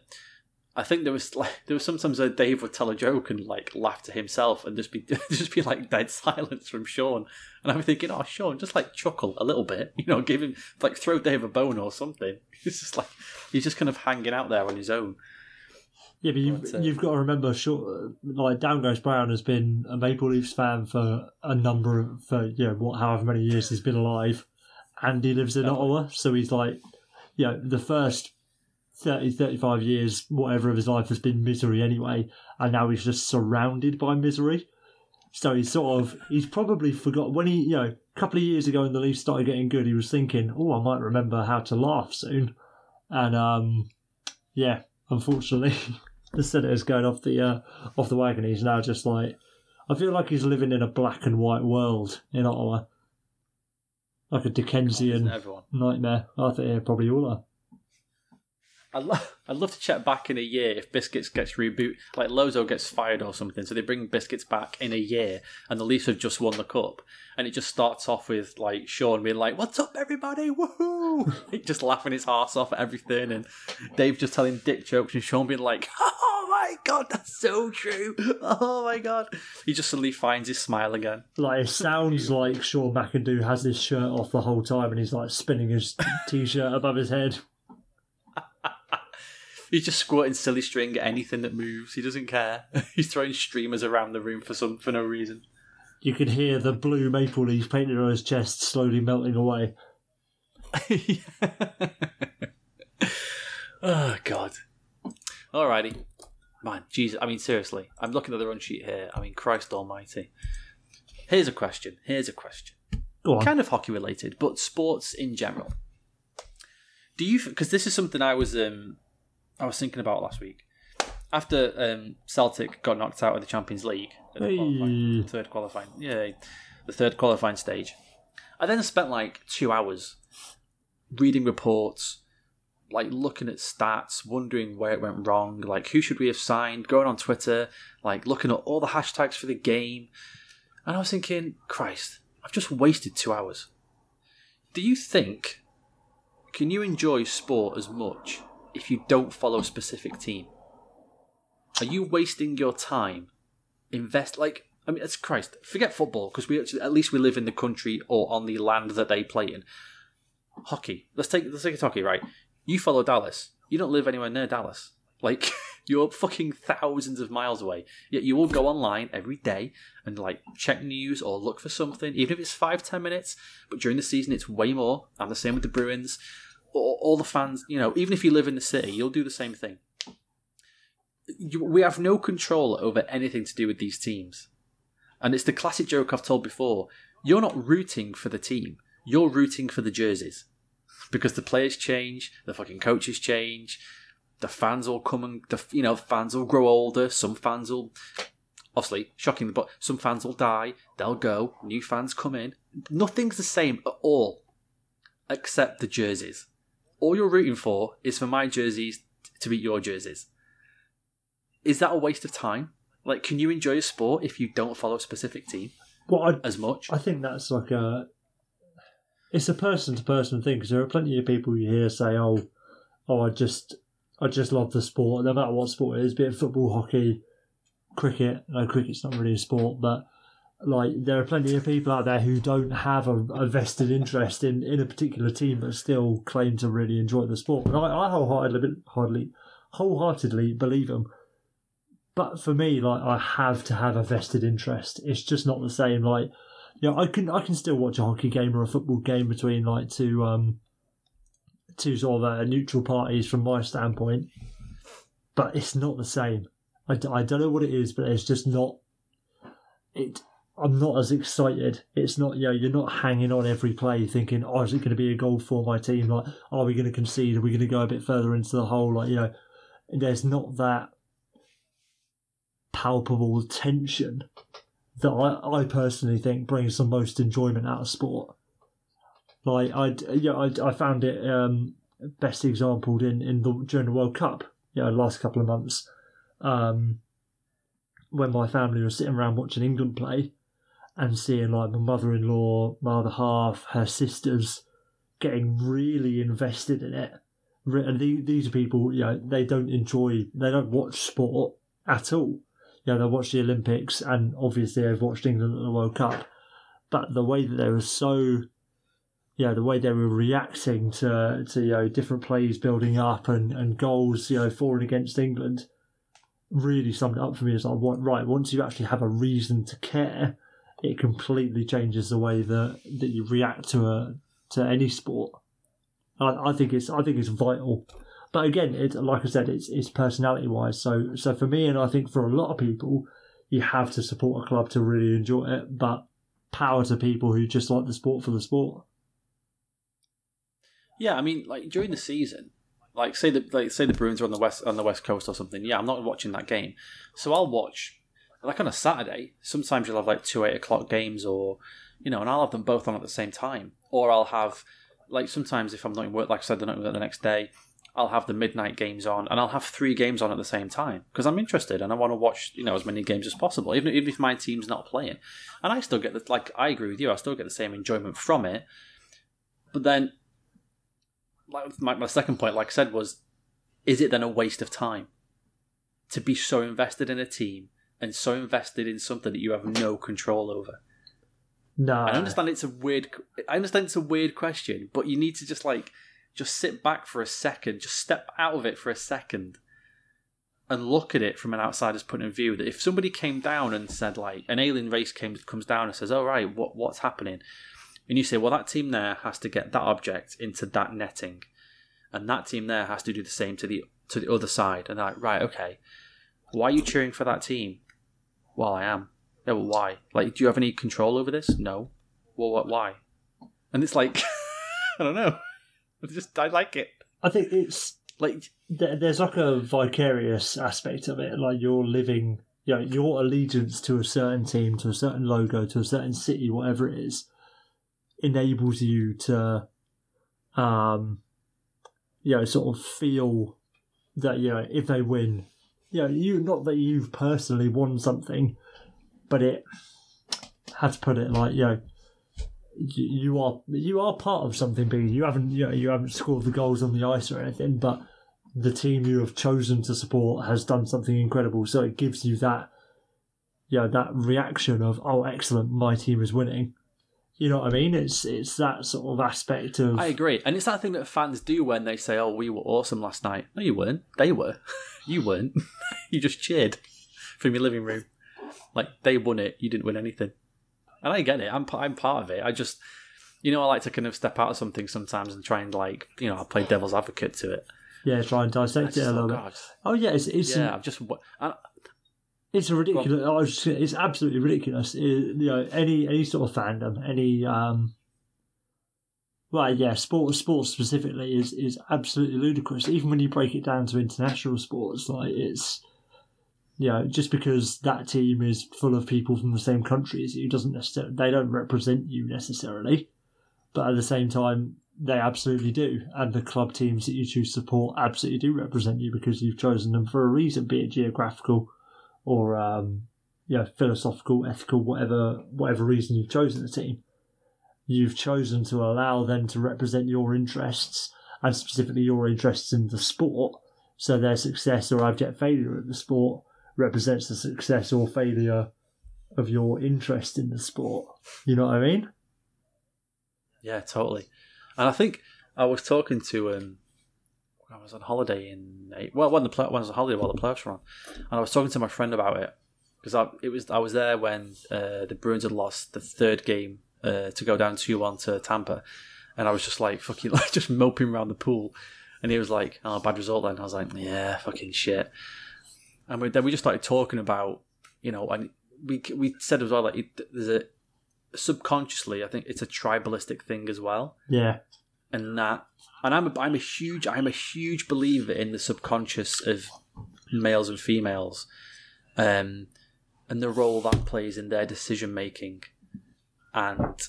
I think there was like there was sometimes where Dave would tell a joke and like laugh to himself and just be just be like dead silence from Sean, and I'm thinking, oh Sean, just like chuckle a little bit, you know, give him like throw Dave a bone or something. It's just like he's just kind of hanging out there on his own. Yeah, but you, But, uh, you've got to remember, sure, like Down Goes Brown has been a Maple Leafs fan for a number of, for you know, what, however many years he's been alive, and he lives in Definitely. Ottawa, so he's like, you know, the first 30, 35 years, whatever of his life has been misery anyway, and now he's just surrounded by misery. So he's sort of, he's probably forgot when he, you know, a couple of years ago when the Leafs started getting good, he was thinking, oh, I might remember how to laugh soon. And, um, yeah, unfortunately, the Senators going off the, uh, off the wagon. He's now just like, I feel like he's living in a black and white world in Ottawa. Like a Dickensian nightmare. I think they probably all are. I'd, lo- I'd love to check back in a year if Biscuits gets reboot, like Lozo gets fired or something. So they bring Biscuits back in a year, and the Leafs have just won the cup, and it just starts off with like Sean being like, "What's up, everybody? Woohoo!" just laughing his ass off at everything, and Dave just telling dick jokes, and Sean being like, "Oh my god, that's so true! Oh my god!" He just suddenly finds his smile again. Like it sounds like Sean McIndoe has his shirt off the whole time and he's like spinning his t-shirt above his head. He's just squirting silly string at anything that moves. He doesn't care. He's throwing streamers around the room for some for no reason. You can hear the blue maple leaves painted on his chest slowly melting away. oh God. Alrighty. Man, Jesus. I mean, seriously. I'm looking at the run sheet here. I mean, Christ Almighty. Here's a question. Here's a question. Go on. Kind of hockey related, but sports in general. Do you? Because this is something I was um, I was thinking about last week. After um, Celtic got knocked out of the Champions League, at the Hey. qualifying, third qualifying, yeah, the third qualifying stage. I then spent like two hours reading reports, like looking at stats, wondering where it went wrong, like who should we have signed, going on Twitter, like looking at all the hashtags for the game. And I was thinking, Christ, I've just wasted two hours. Do you think, can you enjoy sport as much if you don't follow a specific team? Are you wasting your time? Invest, like, I mean, it's Christ, forget football, because we actually, at least we live in the country or on the land that they play in. Hockey. Let's take let's take it hockey, right? You follow Dallas. You don't live anywhere near Dallas. Like you're fucking thousands of miles away. Yet you will go online every day and like check news or look for something, even if it's five, ten minutes. But during the season it's way more. And the same with the Bruins. All, all the fans, you know, even if you live in the city, you'll do the same thing. You, we have no control over anything to do with these teams. And it's the classic joke I've told before. You're not rooting for the team. You're rooting for the jerseys. Because the players change, the fucking coaches change, the fans will come and the you know fans will grow older. Some fans will, obviously, shocking, but some fans will die. They'll go. New fans come in. Nothing's the same at all, except the jerseys. All you're rooting for is for my jerseys to beat your jerseys. Is that a waste of time? Like, can you enjoy a sport if you don't follow a specific team? Well, I, as much. I think that's like a. It's a person to person thing because there are plenty of people you hear say, "Oh, oh, I just, I just love the sport, no matter what sport it is, be it football, hockey, cricket. No, cricket's not really a sport, but like there are plenty of people out there who don't have a, a vested interest in, in a particular team, but still claim to really enjoy the sport. And I, I wholeheartedly, hardly, wholeheartedly believe them. But for me, like I have to have a vested interest. It's just not the same. Like, you know, I can I can still watch a hockey game or a football game between like two um two sort of uh, neutral parties from my standpoint, but it's not the same. I, I don't know what it is, but it's just not. It. I'm not as excited. It's not, you know, you're not hanging on every play thinking, oh, is it going to be a goal for my team? Like, are we going to concede? Are we going to go a bit further into the hole? Like, you know, there's not that palpable tension that I, I personally think brings the most enjoyment out of sport. Like I, yeah, I, I found it um, best exampled in in the during the World Cup. You know, last couple of months, um, when my family was sitting around watching England play, and seeing like my mother-in-law, my other half, her sisters getting really invested in it. And these are people, you know, they don't enjoy, they don't watch sport at all. You know, they watch the Olympics and obviously they've watched England at the World Cup. But the way that they were so, you know, the way they were reacting to, to you know, different plays building up and, and goals, you know, for and against England really summed it up for me as like, right, once you actually have a reason to care, it completely changes the way that, that you react to a to any sport. I, I think it's I think it's vital. But again, it like I said, it's it's personality wise. So so for me, and I think for a lot of people, you have to support a club to really enjoy it. But power to people who just like the sport for the sport. Yeah, I mean, like during the season, like say the like say the Bruins are on the west on the west coast or something. Yeah, I'm not watching that game, so I'll watch like on a Saturday, sometimes you'll have like two eight o'clock games, or you know, and I'll have them both on at the same time, or I'll have like sometimes if I'm not in work, like I said, they're not the next day. I'll have the midnight games on, and I'll have three games on at the same time because I'm interested and I want to watch, you know, as many games as possible, even even if my team's not playing. And I still get the like I agree with you, I still get the same enjoyment from it. But then, like my, my second point, like I said, was, is it then a waste of time to be so invested in a team and so invested in something that you have no control over? No, I understand it's a weird. I understand it's a weird question, but you need to just like just sit back for a second, just step out of it for a second, and look at it from an outsider's point of view. That if somebody came down and said like an alien race came comes down and says, "Oh right, what what's happening?" and you say, "Well, that team there has to get that object into that netting, and that team there has to do the same to the to the other side," and they're like, "Right, okay." Why are you cheering for that team? Well, I am. Yeah, well, why? Like, do you have any control over this? No. Well, what? Why? And it's like, I don't know. I just I like it. I think it's like there's like a vicarious aspect of it. Like you're living, you know, your allegiance to a certain team, to a certain logo, to a certain city, whatever it is, enables you to, um, you know, sort of feel that you know if they win, you know, you not that you've personally won something, but it how to put it like you know you are you are part of something big. You haven't you know you haven't scored the goals on the ice or anything, but the team you have chosen to support has done something incredible. So it gives you that you know, that reaction of oh excellent my team is winning. You know what I mean? It's it's that sort of aspect of. I agree, and it's that thing that fans do when they say, "Oh, we were awesome last night." No, you weren't. They were. you weren't. you just cheered from your living room. Like they won it, you didn't win anything. And I get it. I'm I'm part of it. I just, you know, I like to kind of step out of something sometimes and try and like, you know, I play devil's advocate to it. Yeah, try and dissect it a little bit. Oh, oh yeah, it's, it's yeah. i just. I, it's a ridiculous. It's absolutely ridiculous. It, you know, any any sort of fandom, any um, well, yeah, sports sports specifically is is absolutely ludicrous. Even when you break it down to international sports, like it's you know, just because that team is full of people from the same country as you doesn't necessarily they don't represent you necessarily, but at the same time they absolutely do, and the club teams that you choose to support absolutely do represent you because you've chosen them for a reason, be it geographical or um, you know, philosophical, ethical, whatever whatever reason you've chosen the team, you've chosen to allow them to represent your interests and specifically your interests in the sport. So their success or abject failure in the sport represents the success or failure of your interest in the sport. You know what I mean? Yeah, totally. And I think I was talking to um, I was on holiday in well when the play, when I was on holiday while the playoffs were on, and I was talking to my friend about it because I it was I was there when uh, the Bruins had lost the third game uh, to go down two one to Tampa, and I was just like fucking like just moping around the pool, and he was like, "Oh, bad result." Then. I was like, "Yeah, fucking shit," and we, then we just started talking about you know and we we said as well like there's a subconsciously I think it's a tribalistic thing as well. Yeah. And that and I'm a, I'm a huge I'm a huge believer in the subconscious of males and females um and the role that plays in their decision making and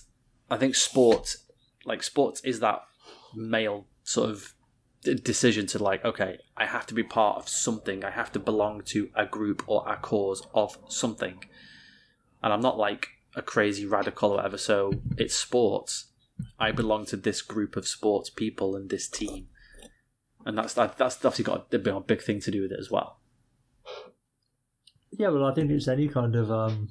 I think sport like sports is that male sort of decision to like okay I have to be part of something. I have to belong to a group or a cause of something. And I'm not like a crazy radical or whatever so it's sports I belong to this group of sports people and this team, and that's that, that's obviously got a, big- a big thing to do with it as well. Yeah, well, I think it's any kind of um,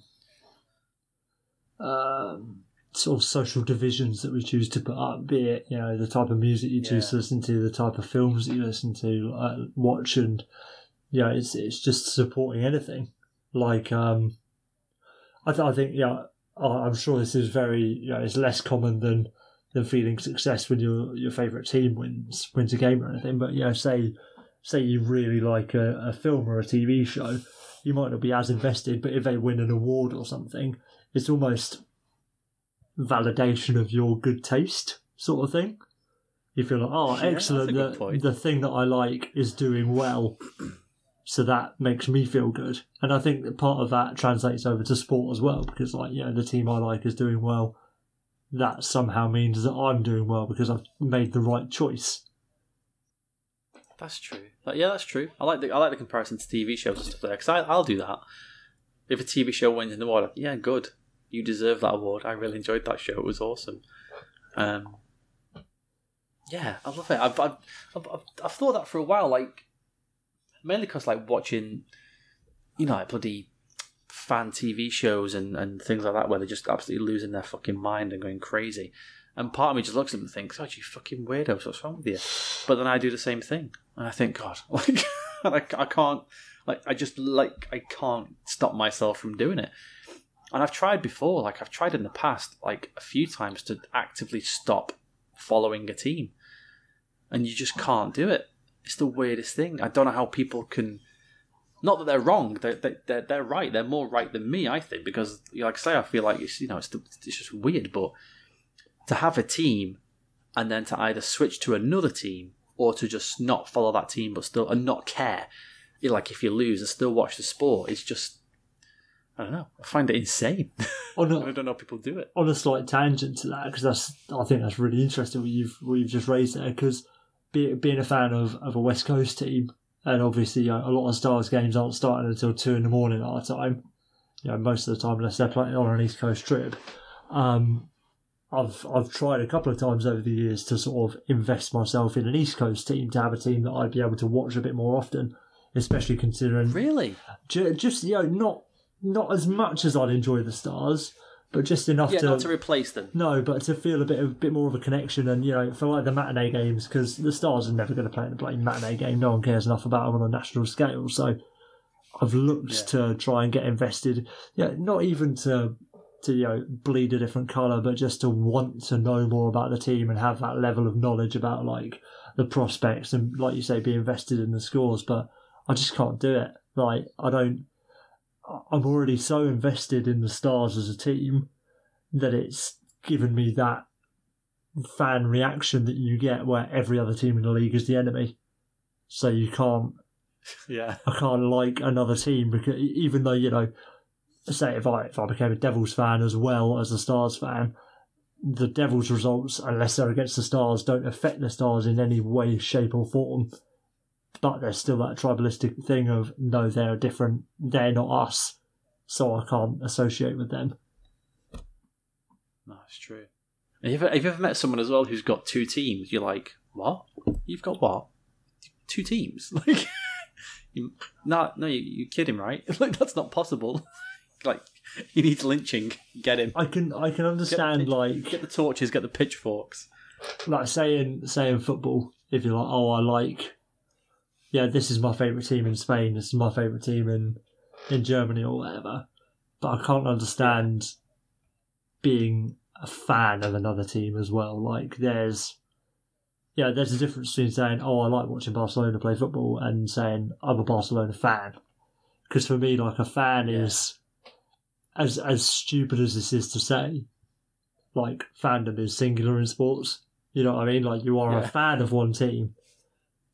um, sort of social divisions that we choose to put up, be it you know the type of music you choose Yeah. to listen to, the type of films that you listen to, uh, watch, and yeah, it's it's just supporting anything. Like um, I, th- I think yeah, Oh, I'm sure this is very you know it's less common than than feeling success when your your favorite team wins wins a game or anything. But you know, say say you really like a, a film or a TV show, you might not be as invested, but if they win an award or something, it's almost validation of your good taste, sort of thing. You feel like, oh, Yeah, excellent, the, the thing that I like is doing well, so that makes me feel good. And I think that part of that translates over to sport as well, because, like, you know, the team I like is doing well. That somehow means that I'm doing well because I've made the right choice. That's true. Like, yeah, that's true. I like the I like the comparison to TV shows and stuff there because I'll do that. If a TV show wins an award, yeah, good. You deserve that award. I really enjoyed that show. It was awesome. Um, yeah, I love it. I've I've, I've, I've, I've thought that for a while, like mainly because like watching, you know, like bloody fan TV shows and, and things like that where they're just absolutely losing their fucking mind and going crazy. And part of me just looks at them and thinks, "God, you fucking weirdos! What's wrong with you?" But then I do the same thing, and I think, God, like, like I can't, like, I just like I can't stop myself from doing it. And I've tried before, like I've tried in the past, like a few times to actively stop following a team, and you just can't do it. It's the weirdest thing. I don't know how people can. Not that they're wrong; they're they- they're, they're right. They're more right than me, I think, because, like I say, I feel like it's you know it's it's just weird, but to have a team and then to either switch to another team or to just not follow that team but still and not care You know, like if you lose and still watch the sport it's just i don't know i find it insane On i a, don't know how people do it on a slight tangent to that, because that's I think that's really interesting what you've what you've just raised there. Because be, being a fan of, of a West Coast team, and obviously a lot of Stars games aren't starting until two in the morning our time. You know, most of the time unless they're playing on an East Coast trip. Um, I've I've tried a couple of times over the years to sort of invest myself in an East Coast team to have a team that I'd be able to watch a bit more often, especially considering really ju- just you know not not as much as I'd enjoy the Stars, but just enough yeah to, not to replace them no, but to feel a bit a bit more of a connection and you know for like the matinee games because the Stars are never going to play in a bloody matinee game. No one cares enough about them on a national scale. So I've looked Yeah. to try and get invested. Yeah, not even to to you know bleed a different colour, but just to want to know more about the team and have that level of knowledge about like the prospects and like you say, be invested in the scores. But I just can't do it. Like I don't. I'm already so invested in the Stars as a team that it's given me that fan reaction that you get where every other team in the league is the enemy. So you can't, yeah I can't like another team because even though you know, say if I if I became a Devils fan as well as a Stars fan, the Devils results unless they're against the Stars don't affect the Stars in any way, shape or form. But there's still that tribalistic thing of no, they're different, they're not us. so I can't associate with them. That's true. Have you, ever, have you ever met someone as well who's got two teams? You're like, what? You've got what? Two teams? Like, you, no, no, you, you're kidding, right? Like, that's not possible. like, he needs lynching. Get him. I can I can understand pitch- like Get the torches. Get the pitchforks. like saying saying football if you're like oh I like yeah this is my favorite team in Spain this is my favorite team in in Germany or whatever but I can't understand being a fan of another team as well like there's yeah there's a difference between saying oh I like watching Barcelona play football and saying I'm a Barcelona fan because for me like a fan Yeah. is as as stupid as this is to say like fandom is singular in sports you know what I mean? Like you are Yeah. a fan of one team.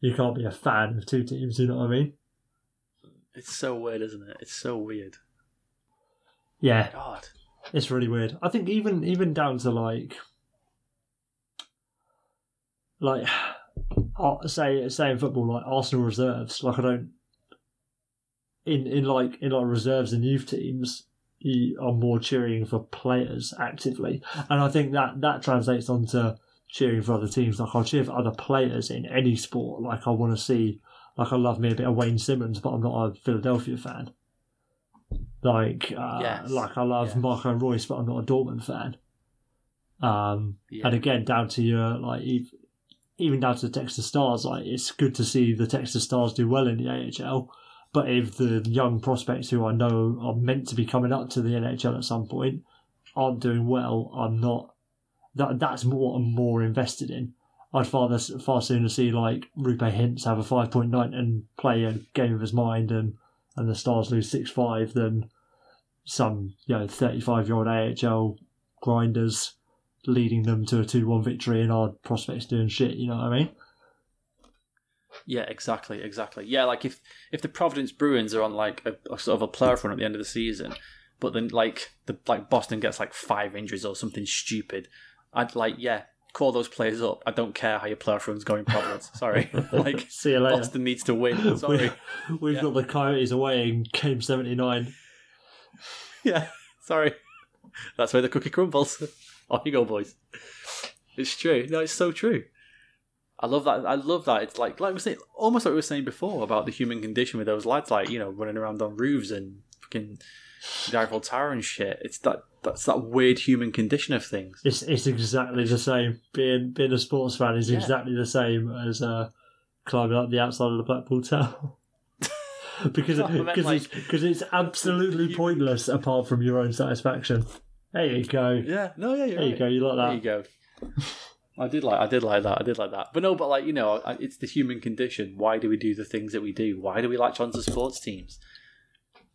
You can't be a fan of two teams, you know what I mean? It's so weird, isn't it? It's so weird. Yeah, God. it's really weird. I think even even down to like like uh, say say in football like Arsenal reserves, like I don't in in like in like reserves and youth teams you are more cheering for players actively. And I think that that translates onto cheering for other teams. Like I'll cheer for other players in any sport. Like I want to see, like I love me a bit of Wayne Simmonds, but I'm not a Philadelphia fan. Like, uh, Yes. like I love Yeah. Marco Reus, but I'm not a Dortmund fan. Um, Yeah. and again, down to your like, even down to the Texas Stars, like it's good to see the Texas Stars do well in the AHL. But if the young prospects who I know are meant to be coming up to the NHL at some point aren't doing well, I'm not. That that's more I'm more invested in. I'd far far sooner see like Roope Hintz have a five point nine and play a game of his mind, and and the Stars lose six five than some you know thirty five year old AHL grinders leading them to a two one victory and our prospects doing shit. You know what I mean? Yeah, exactly, exactly. Yeah, like if if the Providence Bruins are on like a, a sort of a playoff run at the end of the season, but then like the like Boston gets like five injuries or something stupid, I'd like yeah call those players up. I don't care how your playoff run's going, Providence. Sorry, like See you later. Boston needs to win. Sorry, We, we've Yeah. got the Coyotes away in game seventy nine. yeah, sorry. That's where the cookie crumbles. Off you go, boys. It's true. No, it's so true. I love that. I love that. It's like like we were saying, almost like we were saying before about the human condition with those lads, like you know, running around on roofs and fucking the Eiffel Tower and shit. It's that that's that weird human condition of things. It's it's exactly the same. Being being a sports fan is Yeah. exactly the same as uh, climbing up the outside of the Blackpool Tower. because I meant because like- it's, because it's absolutely pointless apart from your own satisfaction. There you go. Yeah. No. Yeah. You're There you go. You like that. There that? you go. I did like I did like that. I did like that. But no, but like you know, it's the human condition. Why do we do the things that we do? Why do we latch onto sports teams?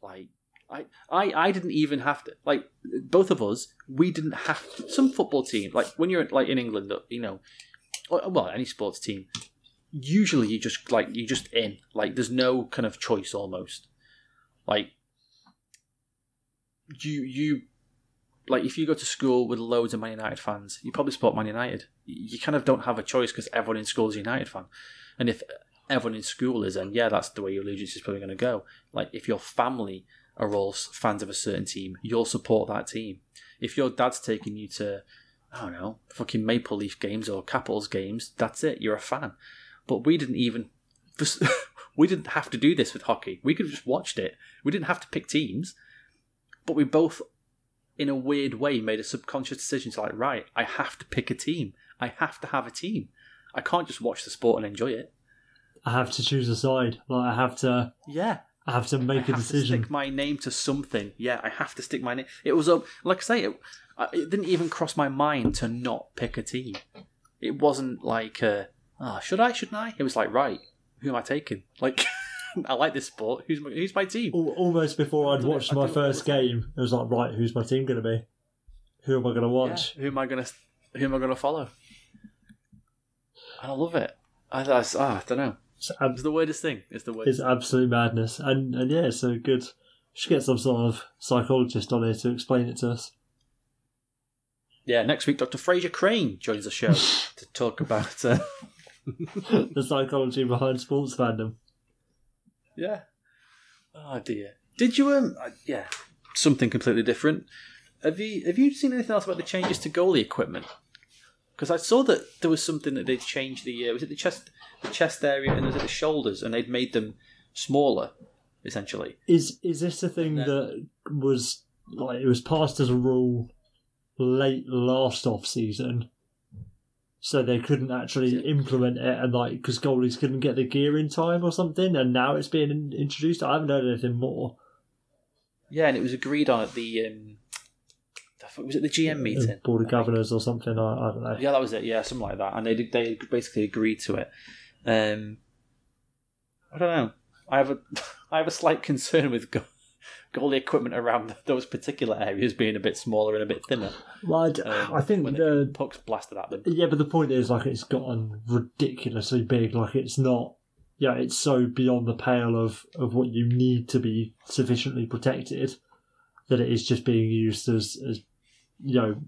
Like I I I didn't even have to like both of us. We didn't have to, some football team like when you're like in England, uh, you know, well any sports team. Usually you just like you just in like there's no kind of choice almost. Like you you like if you go to school with loads of Man United fans, you probably support Man United. You kind of don't have a choice because everyone in school is a United fan, and if everyone in school is, then yeah, that's the way your allegiance is probably going to go. Like if your family are all fans of a certain team, you'll support that team. If your dad's taking you to, I don't know, fucking Maple Leaf games or Capitals games, that's it. You're a fan. But we didn't even. We didn't have to do this with hockey. We could have just watched it. We didn't have to pick teams, but we both in a weird way made a subconscious decision to like right i have to pick a team i have to have a team i can't just watch the sport and enjoy it I have to choose a side. Like I have to. yeah I have to i make a have to decision. stick my name to something yeah i have to stick my name it was a like i say it, it didn't even cross my mind to not pick a team it wasn't like uh, oh, should i shouldn't i it was like right who am i taking like i like this sport who's my, who's my team Almost before I'd watched my first game, it was like, right, who's my team going to be? Who am I going to Yeah, watch? who am I gonna who am I gonna follow? And I love it. I, I, ah, I don't know. It's, ab- It's the weirdest thing. It's the weirdest. it's absolute madness. And and yeah, so good. Should get some sort of psychologist on here to explain it to us. Yeah, next week Dr. Frasier Crane joins the show to talk about. Uh, the psychology behind sports fandom. yeah. Oh dear. Did you um? uh, yeah. something completely different. Have you have you seen anything else about the changes to goalie equipment? Because I saw that there was something that they'd changed the uh, was it the chest the chest area and was it the shoulders and they'd made them smaller essentially. Is is this a thing No. that was like it was passed as a rule late last off season, so they couldn't actually implement it, and like because goalies couldn't get the gear in time or something, and now it's being in- introduced. I haven't heard anything more. Yeah, and it was agreed on at the um, was it the GM meeting? Board of Governors or something. I, I don't know. Yeah, that was it. Yeah, something like that. And they they basically agreed to it. Um, I don't know. I have a I have a slight concern with go- goalie equipment around those particular areas being a bit smaller and a bit thinner. Well, Um, I think the pucks blasted at them. Yeah, but the point is, like, it's gotten ridiculously big. Like, it's not. Yeah, it's so beyond the pale of of what you need to be sufficiently protected that it is just being used as as you know,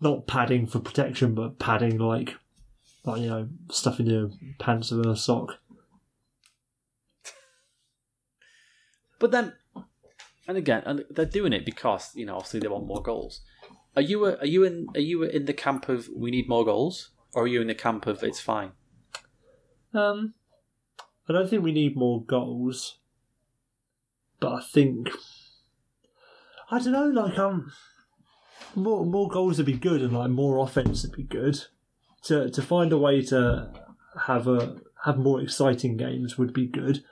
not padding for protection, but padding like like you know, stuff in your pants or a sock. But then, and again, and they're doing it because you know obviously they want more goals. Are you a, are you in are you in the camp of we need more goals, or are you in the camp of it's fine? Um, I don't think we need more goals, but I think I don't know. Like um, more more goals would be good, and like more offense would be good. To to find a way to have a have more exciting games would be good.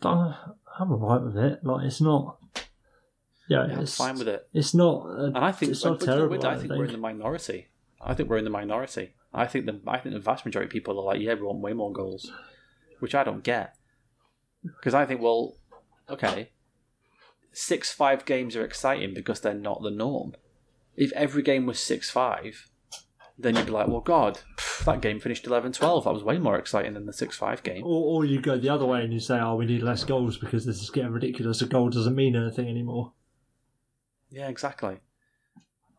But I'm, I'm alright with it. Like it's not. Yeah, Yeah, I'm it's fine with it. It's not. Uh, And I think, it's not but you know, terrible. I I think think we're in the minority. I think we're in the minority. I think the I think the vast majority of people are like, yeah, we want way more goals, which I don't get. Because I think, well, okay, six five games are exciting because they're not the norm. If every game was six five, then you'd be like, well, God, pff, that game finished 11-12. That was way more exciting than the six five game. Or, or you go the other way and you say, "Oh, we need less goals because this is getting ridiculous. A goal doesn't mean anything anymore." Yeah, exactly.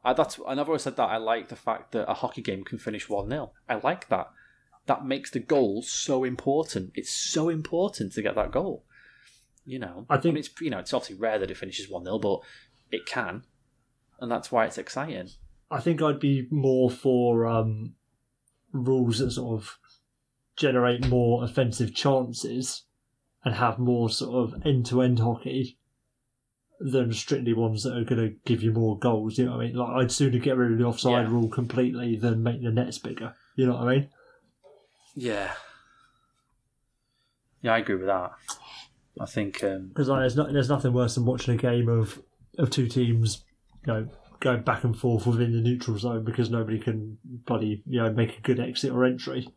I, that's and I've always said that I like the fact that a hockey game can finish one 0 I like that. That makes the goal so important. It's so important to get that goal. You know, I think- mean, it's you know it's obviously rare that it finishes one 0 but it can, and that's why it's exciting. I think I'd be more for um, rules that sort of generate more offensive chances and have more sort of end to end hockey than strictly ones that are going to give you more goals. You know what I mean? Like I'd sooner get rid of the offside Yeah. rule completely than make the nets bigger. You know what I mean? Yeah, yeah, I agree with that. I think um, Because like, there's, not, there's nothing worse than watching a game of of two teams, you know, going back and forth within the neutral zone because nobody can bloody you know make a good exit or entry.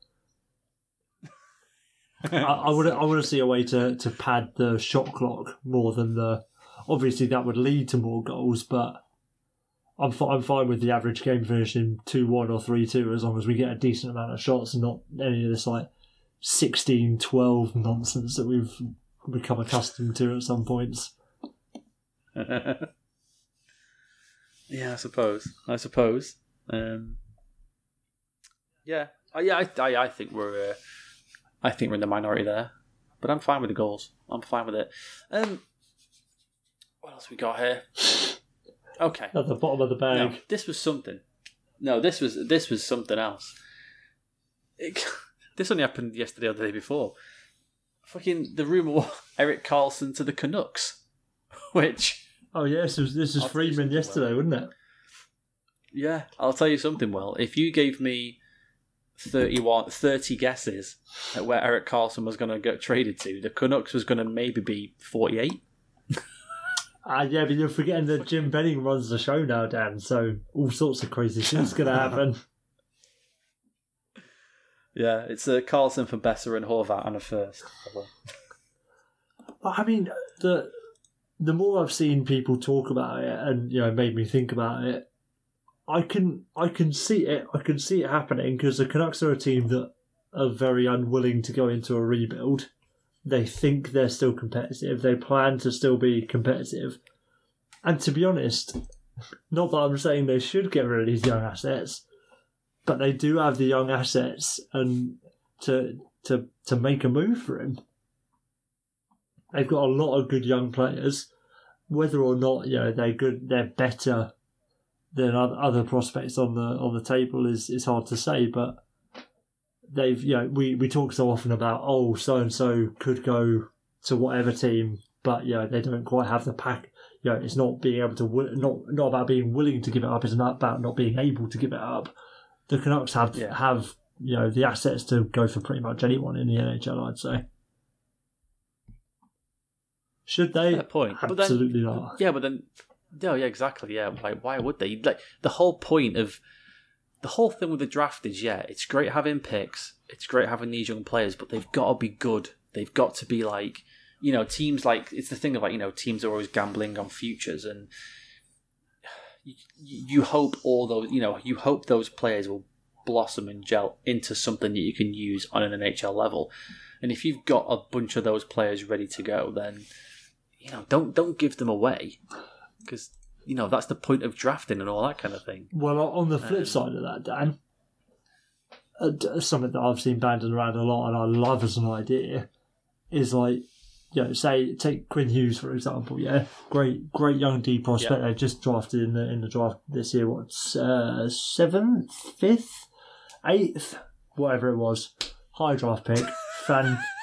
I, I would I want to see a way to, to pad the shot clock more than the. Obviously, that would lead to more goals, but I'm fi- I'm fine with the average game finishing two one or three two as long as we get a decent amount of shots and not any of this like 16, 12 nonsense that we've become accustomed to at some points. yeah, I suppose. I suppose. Um, yeah, I, yeah, I, I, I think we're, uh, I think we're in the minority there, but I'm fine with the goals. I'm fine with it. Um, what else we got here? Okay, At the bottom of the no, bag. this was something. No, this was this was something else. It, this only happened yesterday or the day before. Fucking the rumor Erik Karlsson to the Canucks, which. Oh yeah, this was this was I'll tell Freeman something, yesterday, wasn't it? Yeah, I'll tell you something, Well, If you gave me 31, 30 guesses at where Erik Karlsson was going to get traded to, the Canucks was going to maybe be 48. Ah, yeah, but you're forgetting that Jim Benning runs the show now, Dan. So all sorts of crazy shit's gonna happen. Yeah, it's uh, Karlsson for Boeser and Horvat and a first. but I mean, the the more I've seen people talk about it, and you know, made me think about it, I can I can see it. I can see it happening because the Canucks are a team that are very unwilling to go into a rebuild. They think they're still competitive. They plan to still be competitive. And to be honest, not that I'm saying they should get rid of these young assets, but they do have the young assets and to to to make a move for him. They've got a lot of good young players, whether or not you know they're good, they're better than other prospects on the on the table is is hard to say. But they've you know we we talk so often about oh so and so could go to whatever team, but you know they don't quite have the pack. You know, it's not being able to not not about being willing to give it up. It's not about not being able to give it up. The Canucks have Yeah. have you know the assets to go for pretty much anyone in the NHL. I'd say. Should they? Fair point. But then- Absolutely not. Yeah, but then, no, yeah, exactly. Yeah, like why would they? Like the whole point of the whole thing with the draft is, yeah, it's great having picks, it's great having these young players, but they've got to be good. They've got to be like, you know, teams like it's the thing of like you know teams are always gambling on futures and. You, you hope all those, you know, you hope those players will blossom and gel into something that you can use on an NHL level. And if you've got a bunch of those players ready to go, then you know, don't don't give them away because you know that's the point of drafting and all that kind of thing. Well, on the flip Um, side of that, Dan, uh, something that I've seen banded around a lot and I love as an idea is like, you know, say take Quinn Hughes for example. Yeah, great, great young D prospect. They just drafted in the in the draft this year. What's uh, seventh, fifth, eighth, whatever it was, high draft pick. Fan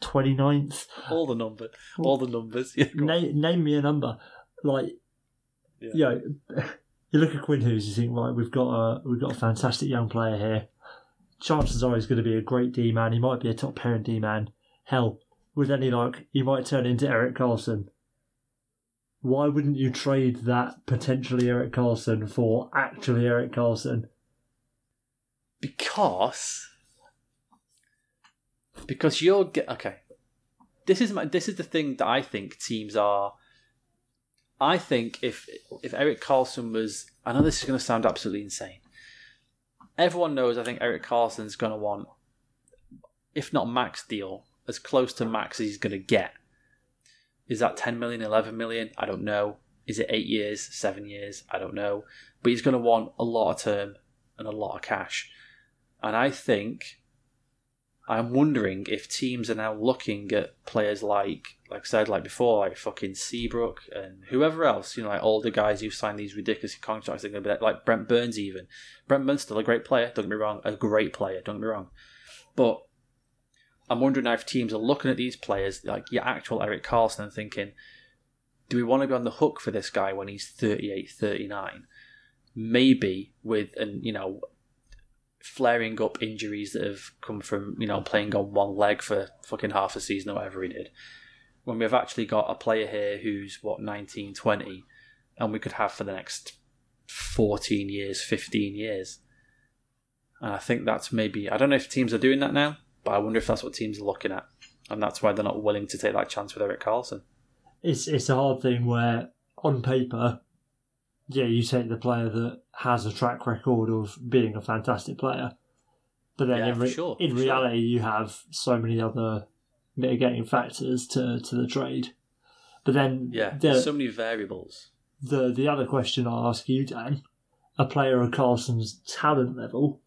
29th. All the numbers, all the numbers. Yeah. Name, name me a number. Like, Yeah. you know, you look at Quinn Hughes, you think, right, we've got a we've got a fantastic young player here. Chances are he's going to be a great D man. He might be a top pairing D man. Hell, with any luck, he might turn into Erik Karlsson. Why wouldn't you trade that potentially Erik Karlsson for actually Erik Karlsson? because because you're get okay. This is my this is the thing that I think teams are. I think if if Erik Karlsson was, I know this is going to sound absolutely insane. Everyone knows. I think Erik Karlsson's going to want, if not max deal, as close to max as he's going to get. Is that 10 million, 11 million? I don't know. Is it eight years, seven years? I don't know. But he's going to want a lot of term and a lot of cash. And I think I'm wondering if teams are now looking at players like, like I said, like before, like fucking Seabrook and whoever else, you know, like older guys who signed these ridiculous contracts. They're going to be like, like Brent Burns, even. Brent Burns still a great player. Don't get me wrong, a great player. Don't get me wrong, but I'm wondering now if teams are looking at these players like your actual Erik Karlsson and thinking, do we want to be on the hook for this guy when he's 38, 39? Maybe with and you know flaring up injuries that have come from you know playing on one leg for fucking half a season or whatever he did. When we've actually got a player here who's what 19, 20, and we could have for the next 14 years, 15 years. And I think that's maybe I don't know if teams are doing that now, but I wonder if that's what teams are looking at, and that's why they're not willing to take that chance with Erik Karlsson. it's it's a hard thing where on paper, yeah, you take the player that has a track record of being a fantastic player, but then Yeah, in, re- sure, in for sure. reality, you have so many other mitigating factors to to the trade. But then Yeah, the there's so many variables. the the other question I'll ask you, Dan, a player of Karlsson's talent level,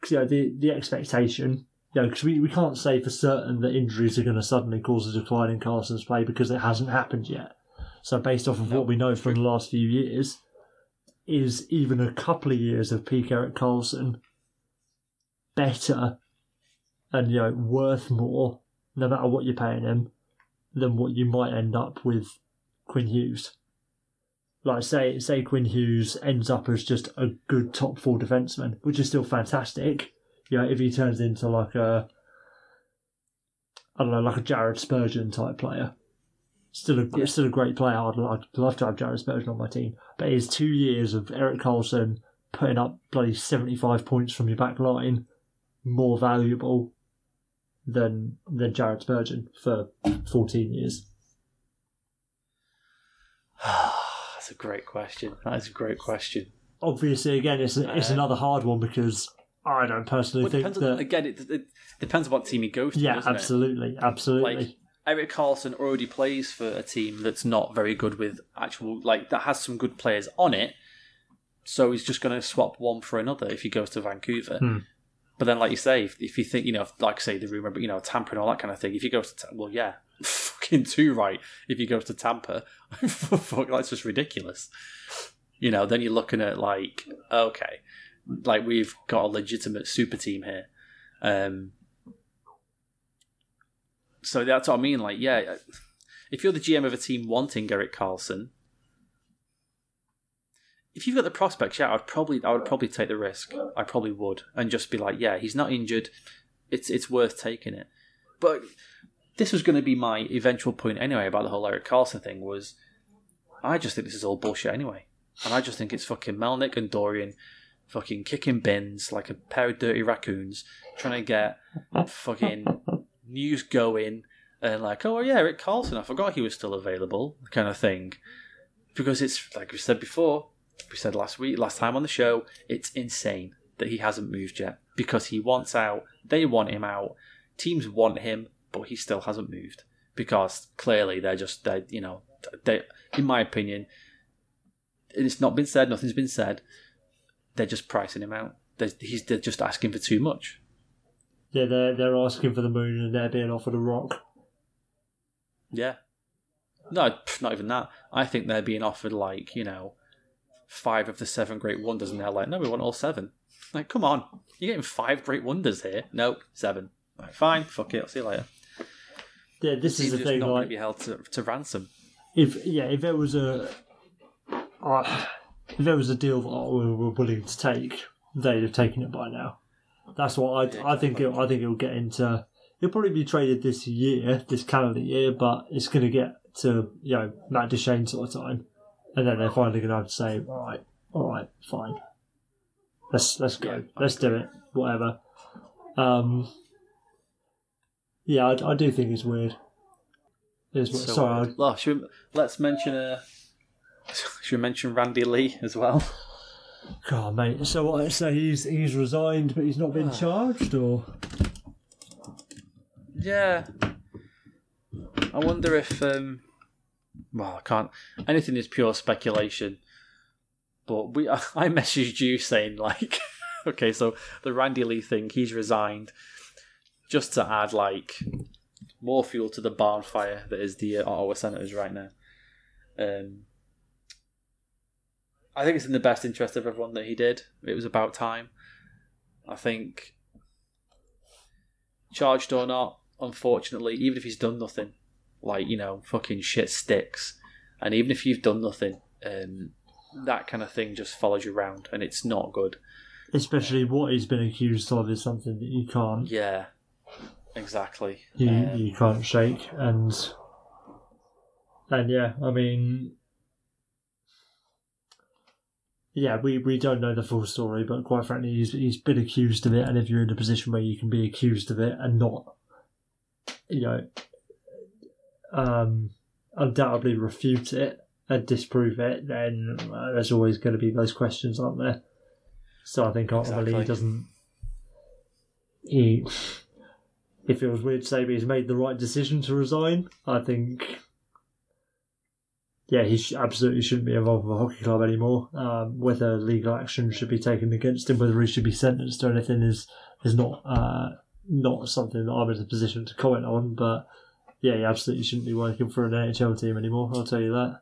because you know, the the expectation, you know, because we, we can't say for certain that injuries are going to suddenly cause a decline in Karlsson's play because it hasn't happened yet. So based off of No, what we know from the last few years, is even a couple of years of peak Erik Karlsson better and you know worth more, no matter what you're paying him, than what you might end up with Quinn Hughes? like say say Quinn Hughes ends up as just a good top four defenseman, which is still fantastic. You know, if he turns into like a I don't know, like a Jared Spurgeon type player. Still a Yeah. still a great player. I'd, I'd love to have Jared Spurgeon on my team. But his two years of Erik Karlsson putting up bloody seventy five points from your back line more valuable than than Jared Spurgeon for fourteen years. That's a great question. That is a great question. obviously again it's it's Uh, another hard one because I don't personally Well, it think that on, again, it, it depends on what team he goes to. yeah doesn't it? absolutely absolutely Like Erik Karlsson already plays for a team that's not very good with actual like that has some good players on it. So he's just going to swap one for another if he goes to Vancouver. Hmm. But then, like you say, if, if you think you know, like say the rumor, but you know, tampering all that kind of thing. If you go to well, yeah, fucking too right if he goes to Tampa. Fuck, that's just ridiculous. You know, then you're looking at like, okay, like we've got a legitimate super team here. Um, so that's what I mean. Like, yeah, if you're the GM of a team wanting Erik Karlsson, if you've got the prospects, yeah, I'd probably I would probably take the risk. I probably would, and just be like, yeah, he's not injured. It's it's worth taking it. But this was going to be my eventual point anyway about the whole Erik Karlsson thing. Was I just think this is all bullshit anyway, and I just think it's fucking Melnyk and Dorion fucking kicking bins like a pair of dirty raccoons, trying to get fucking news going and like, oh yeah, Erik Karlsson, I forgot he was still available, kind of thing. Because it's like we said before, we said last week, last time on the show, it's insane that he hasn't moved yet because he wants out. They want him out. Teams want him, but he still hasn't moved because clearly they're just they, you know, they, in my opinion, it's not been said. Nothing's been said. They're just pricing him out. They're, he's they're just asking for too much. Yeah, they're they're asking for the moon and they're being offered a rock. Yeah. No, not even that. I think they're being offered like you know, five of the seven great wonders, and they're like, no, we want all seven. Like, come on, you're getting five great wonders here. No, seven. Right, fine, fuck it. I'll see you later. Yeah, this is the thing. not Like, be held to, to ransom. if yeah, if there was a uh, if there was a deal that we were willing to take, they'd have taken it by now. That's what I I think. It, I think it'll get into. It'll probably be traded this year, this calendar year, but it's going to get to you know Matt Duchene sort of time, and then they're finally going to have to say, all right, all right, fine, let's let's go, Yeah, let's do it, whatever. Um, yeah, I, I do think it's weird. It's weird. So, Sorry, well, should we, let's mention uh, should we mention Randy Lee as well? God, mate. So what? So he's he's resigned, but he's not been charged, or Yeah. I wonder if um well, I can't anything is pure speculation. But we I messaged you saying like okay, so the Randy Lee thing, he's resigned just to add like more fuel to the barn fire that is the uh, Ottawa Senators right now. Um I think it's in the best interest of everyone that he did. It was about time. I think charged or not, unfortunately, even if he's done nothing, like you know, fucking shit sticks, and even if you've done nothing, um, that kind of thing just follows you around, and it's not good. especially what he's been accused of is something that you can't Yeah, exactly. you Um, you can't shake, and and yeah, I mean. Yeah, we, we don't know the full story, but quite frankly, he's he's been accused of it, and if you're in a position where you can be accused of it and not, you know, um, undoubtedly refute it and disprove it, then uh, there's always going to be those questions, aren't there? So I think ultimately Exactly. he doesn't. He, if it was weird to say, but he's made the right decision to resign. I think. Yeah, he sh- absolutely shouldn't be involved with a hockey club anymore. Um, whether legal action should be taken against him, whether he should be sentenced or anything, is is not uh, not something that I'm in a position to comment on. But yeah, he absolutely shouldn't be working for an NHL team anymore. I'll tell you that.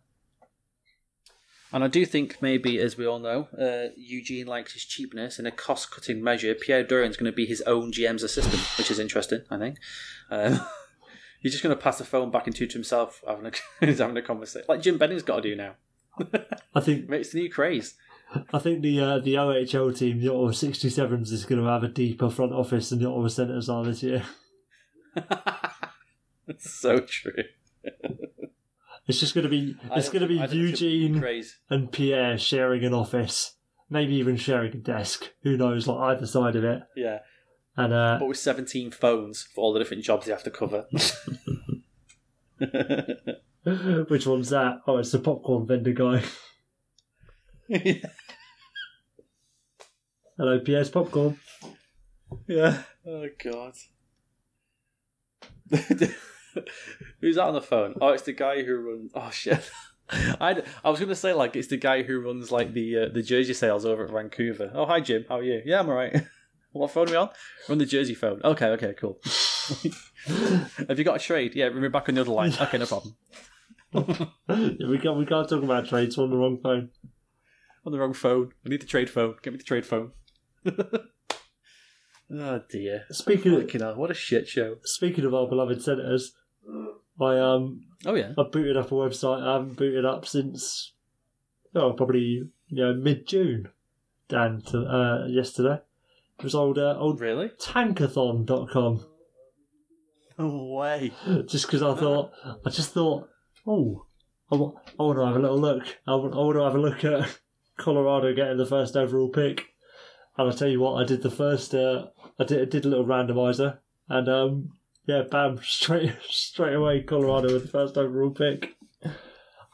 And I do think maybe, as we all know, uh, Eugene likes his cheapness. In a cost-cutting measure, Pierre Dorion's going to be his own GM's assistant, which is interesting. I think um, he's just going to pass the phone back into to himself, having a he's having a conversation, like Jim Benning's got to do now. I think It's the new craze. I think the uh, the OHL team, the Ottawa 67s, is going to have a deeper front office than the Ottawa Senators are this year. It's so true. It's just going to be it's going to be think- I don't think it's a Eugene and Pierre sharing an office, maybe even sharing a desk. Who knows? Like either side of it, Yeah, and uh, but with seventeen phones for all the different jobs you have to cover. which one's that? Oh, it's the popcorn vendor guy. Hello, Pierre's popcorn. Yeah. Oh god. Who's that on the phone? Oh, it's the guy who runs. Oh shit. I, I was going to say like it's the guy who runs like the uh, the jersey sales over at Vancouver. Oh hi Jim, how are you? Yeah, I'm alright. What phone are we on? We're on the jersey phone. Okay, okay, cool. Have you got a trade? Yeah, we're back on the other line. Okay, no problem. Yeah, we can't we can't talk about trades on the wrong phone. On the wrong phone. I need the trade phone. Get me the trade phone. oh dear. Speaking of Fucking hell, what a shit show. speaking of our beloved senators, I um Oh yeah. I booted up a website I haven't booted up since oh probably you know mid June. Dan to uh, yesterday. It was old uh, old Really? tankathon.com. No way. just because I thought, I just thought, oh, I want, I want to have a little look. I want, I want to have a look at Colorado getting the first overall pick. And I'll tell you what, I did the first, uh, I did, I did a little randomizer, and um, yeah, bam, straight straight away, Colorado with the first overall pick.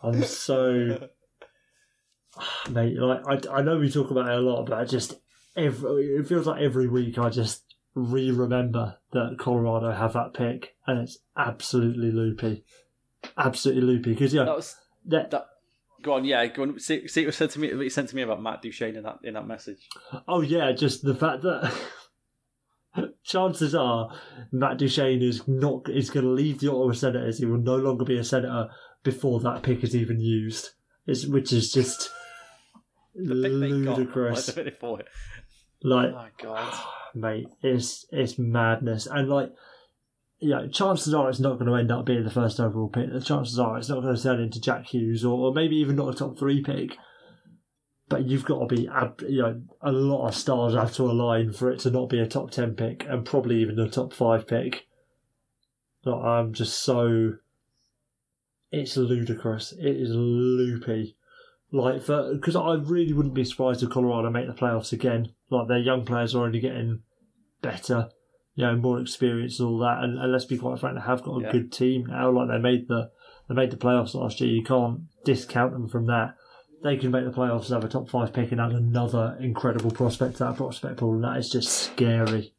I'm so, mate, like I, I know we talk about it a lot, but I just every it feels like every week I just re-remember that Colorado have that pick, and it's absolutely loopy, absolutely loopy. Because yeah, That was that, that. Go on, yeah. Go on. See, see what said to me. What you sent to me about Matt Duchene in that in that message. oh yeah, just the fact that chances are Matt Duchene is not is going to leave the Ottawa Senators. He will no longer be a senator before that pick is even used. It's, which is just The pick they got, ludicrous. Like, the pick they fought. Like, Oh my god. mate, it's it's madness. And like, yeah, chances are it's not going to end up being the first overall pick. The chances are it's not going to turn into Jack Hughes or, or maybe even not a top three pick. But you've got to be, you know, a lot of stars have to align for it to not be a top ten pick and probably even a top five pick. Like, I'm just so. It's ludicrous. It is loopy. Like because I really wouldn't be surprised if Colorado make the playoffs again. Like their young players are already getting better, you know, more experience and all that. And, and let's be quite frank, they have got a Yeah. good team now. Like they made the they made the playoffs last year. You can't discount them from that. They can make the playoffs, and have a top five pick, and add another incredible prospect to that prospect pool, and that is just scary.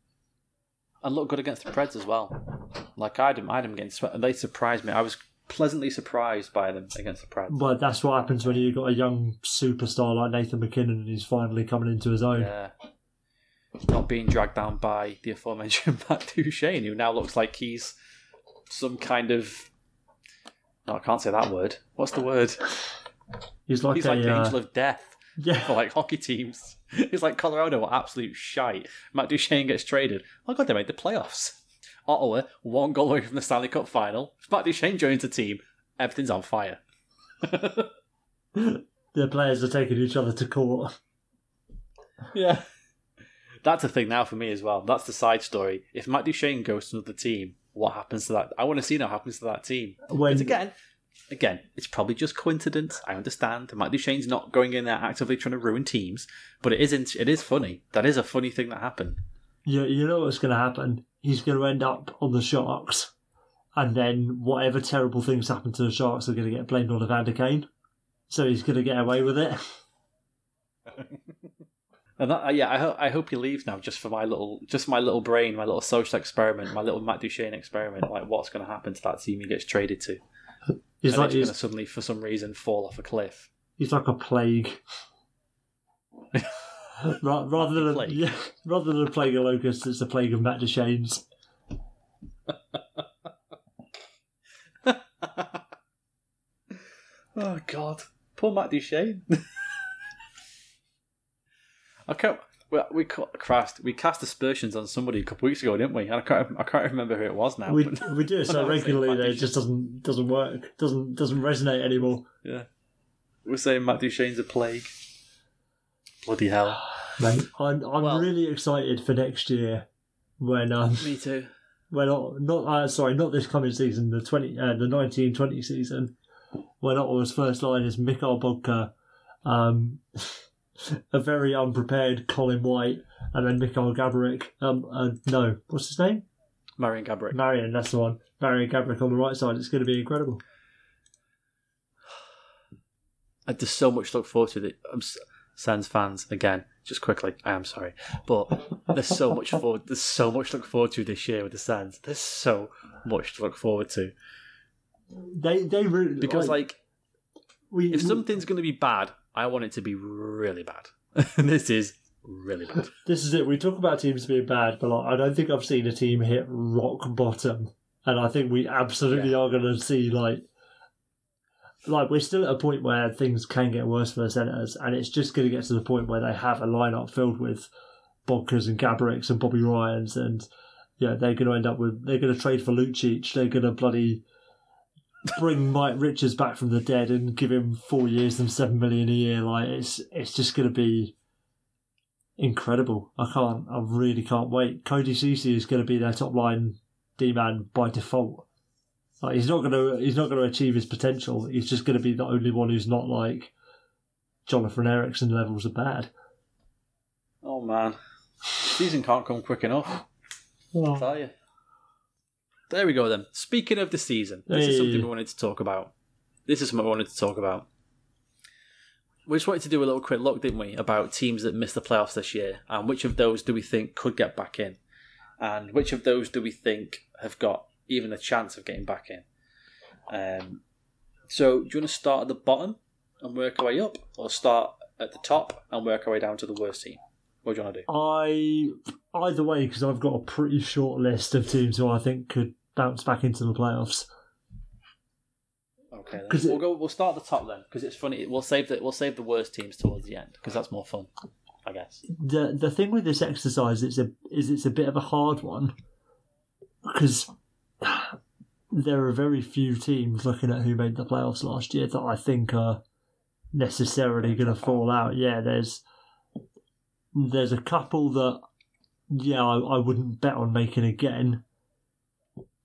And look good against the Preds as well. Like I had them, I had them getting swept, they surprised me. I was pleasantly surprised by them against the Preds. But that's what happens when you've got a young superstar like Nathan MacKinnon and he's finally coming into his own. Yeah. Not being dragged down by the aforementioned Matt Duchene, who now looks like he's some kind of. No, I can't say that word. What's the word? He's like He's a like the uh, angel of death yeah. for like hockey teams. He's like Colorado, are absolute shite. Matt Duchene gets traded. Oh god, they made the playoffs. Ottawa, one goal away from the Stanley Cup final. If Matt Duchene joins the team, everything's on fire. the players are taking each other to court. Yeah. That's a thing now for me as well. That's the side story. If Matt Duchene goes to another team, what happens to that? I want to see now what happens to that team. When But again, again, it's probably just coincidence. I understand. Matt Duchene's not going in there actively trying to ruin teams, but it isn't. It is funny. That is a funny thing that happened. you, you know what's going to happen, he's going to end up on the Sharks, and then whatever terrible things happen to the Sharks are going to get blamed on Evander Kane. So he's going to get away with it. And that, uh, yeah, I, ho- I hope he leaves now, just for my little, just my little brain, my little social experiment, my little Matt Duchene experiment. Like, what's going to happen to that team he gets traded to? He's and like it's going to suddenly, for some reason, fall off a cliff. he's like a plague. Ra- rather than a, Plague. yeah, rather than a plague of locusts, it's a plague of Matt Duchene's. oh God, poor Matt Duchene. I can't. We, we ca- Christ, we cast aspersions on somebody a couple weeks ago, didn't we? And I can't. I can't remember who it was now. We we do it so I was saying regularly that it just doesn't doesn't work. Doesn't doesn't resonate anymore. yeah, we're saying Matt Duchene's a plague. Bloody hell! Mate, I'm I'm Well- really excited for next year when um Me too. when Ot- not uh, sorry not this coming season the twenty uh, the nineteen twenty season when Ottawa's first line is Mikkel Boedker, um, a very unprepared Colin White, and then Mikhail Gaborik. Um, uh, no, what's his name? Marion Gabrick. Marion. That's the one. Marian Gaborik on the right side. It's going to be incredible. Uh, There's so much to look forward to. That I'm s- Sens fans again. Just quickly, I am sorry, but there's so much forward. There's so much to look forward to this year with the Sens. There's so much to look forward to They they really because, like, we if something's going to be bad, I want it to be really bad. this is really bad. This is it. We talk about teams being bad, but like, I don't think I've seen a team hit rock bottom, and I think we absolutely are going to see like, like we're still at a point where things can get worse for the Senators, and it's just going to get to the point where they have a lineup filled with Bonkers and Gabricks and Bobby Ryans, and yeah, they're going to end up with they're going to trade for Lucic, they're going to bloody bring Mike Richards back from the dead and give him four years and seven million a year. Like it's it's just going to be incredible. I can't. I really can't wait. Cody Ceci is going to be their top line D man by default. Like he's not going to he's not to achieve his potential. He's just going to be the only one who's not like Jonathan Ericsson levels of bad. Oh man, season can't come quick enough. I'll tell you. There we go then. Speaking of the season, this is something we wanted to talk about. This is something I wanted to talk about. We just wanted to do a little quick look, didn't we, about teams that missed the playoffs this year, and which of those do we think could get back in, and which of those do we think have got even a chance of getting back in. Um, so, do you want to start at the bottom and work our way up, or start at the top and work our way down to the worst team? What do you want to do? I either way because I've got a pretty short list of teams who I think could bounce back into the playoffs. Okay, then. it- we'll go. We'll start at the top then, because it's funny. We'll save the we'll save the worst teams towards the end, because that's more fun, I guess. the the thing with this exercise is a is it's a bit of a hard one because there are very few teams looking at who made the playoffs last year that I think are necessarily going to fall out. Yeah, there's there's a couple that yeah I, I wouldn't bet on making again,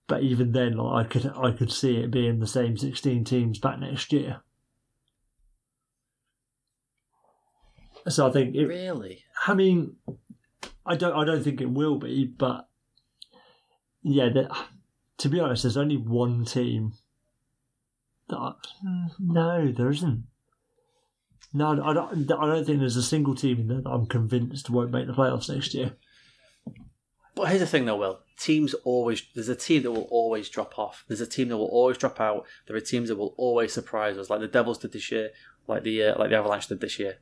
but even then like, I could I could see it being the same sixteen teams back next year. So I think it, Really? I mean, I don't. I don't think it will be, but yeah. To be honest, there's only one team. That I, no, there isn't. No, I don't. I don't think there's a single team in there that I'm convinced won't make the playoffs next year. But here's the thing, though, Will. Teams always there's a team that will always drop off. There's a team that will always drop out. There are teams that will always surprise us, like the Devils did this year, like the uh, like the Avalanche did this year.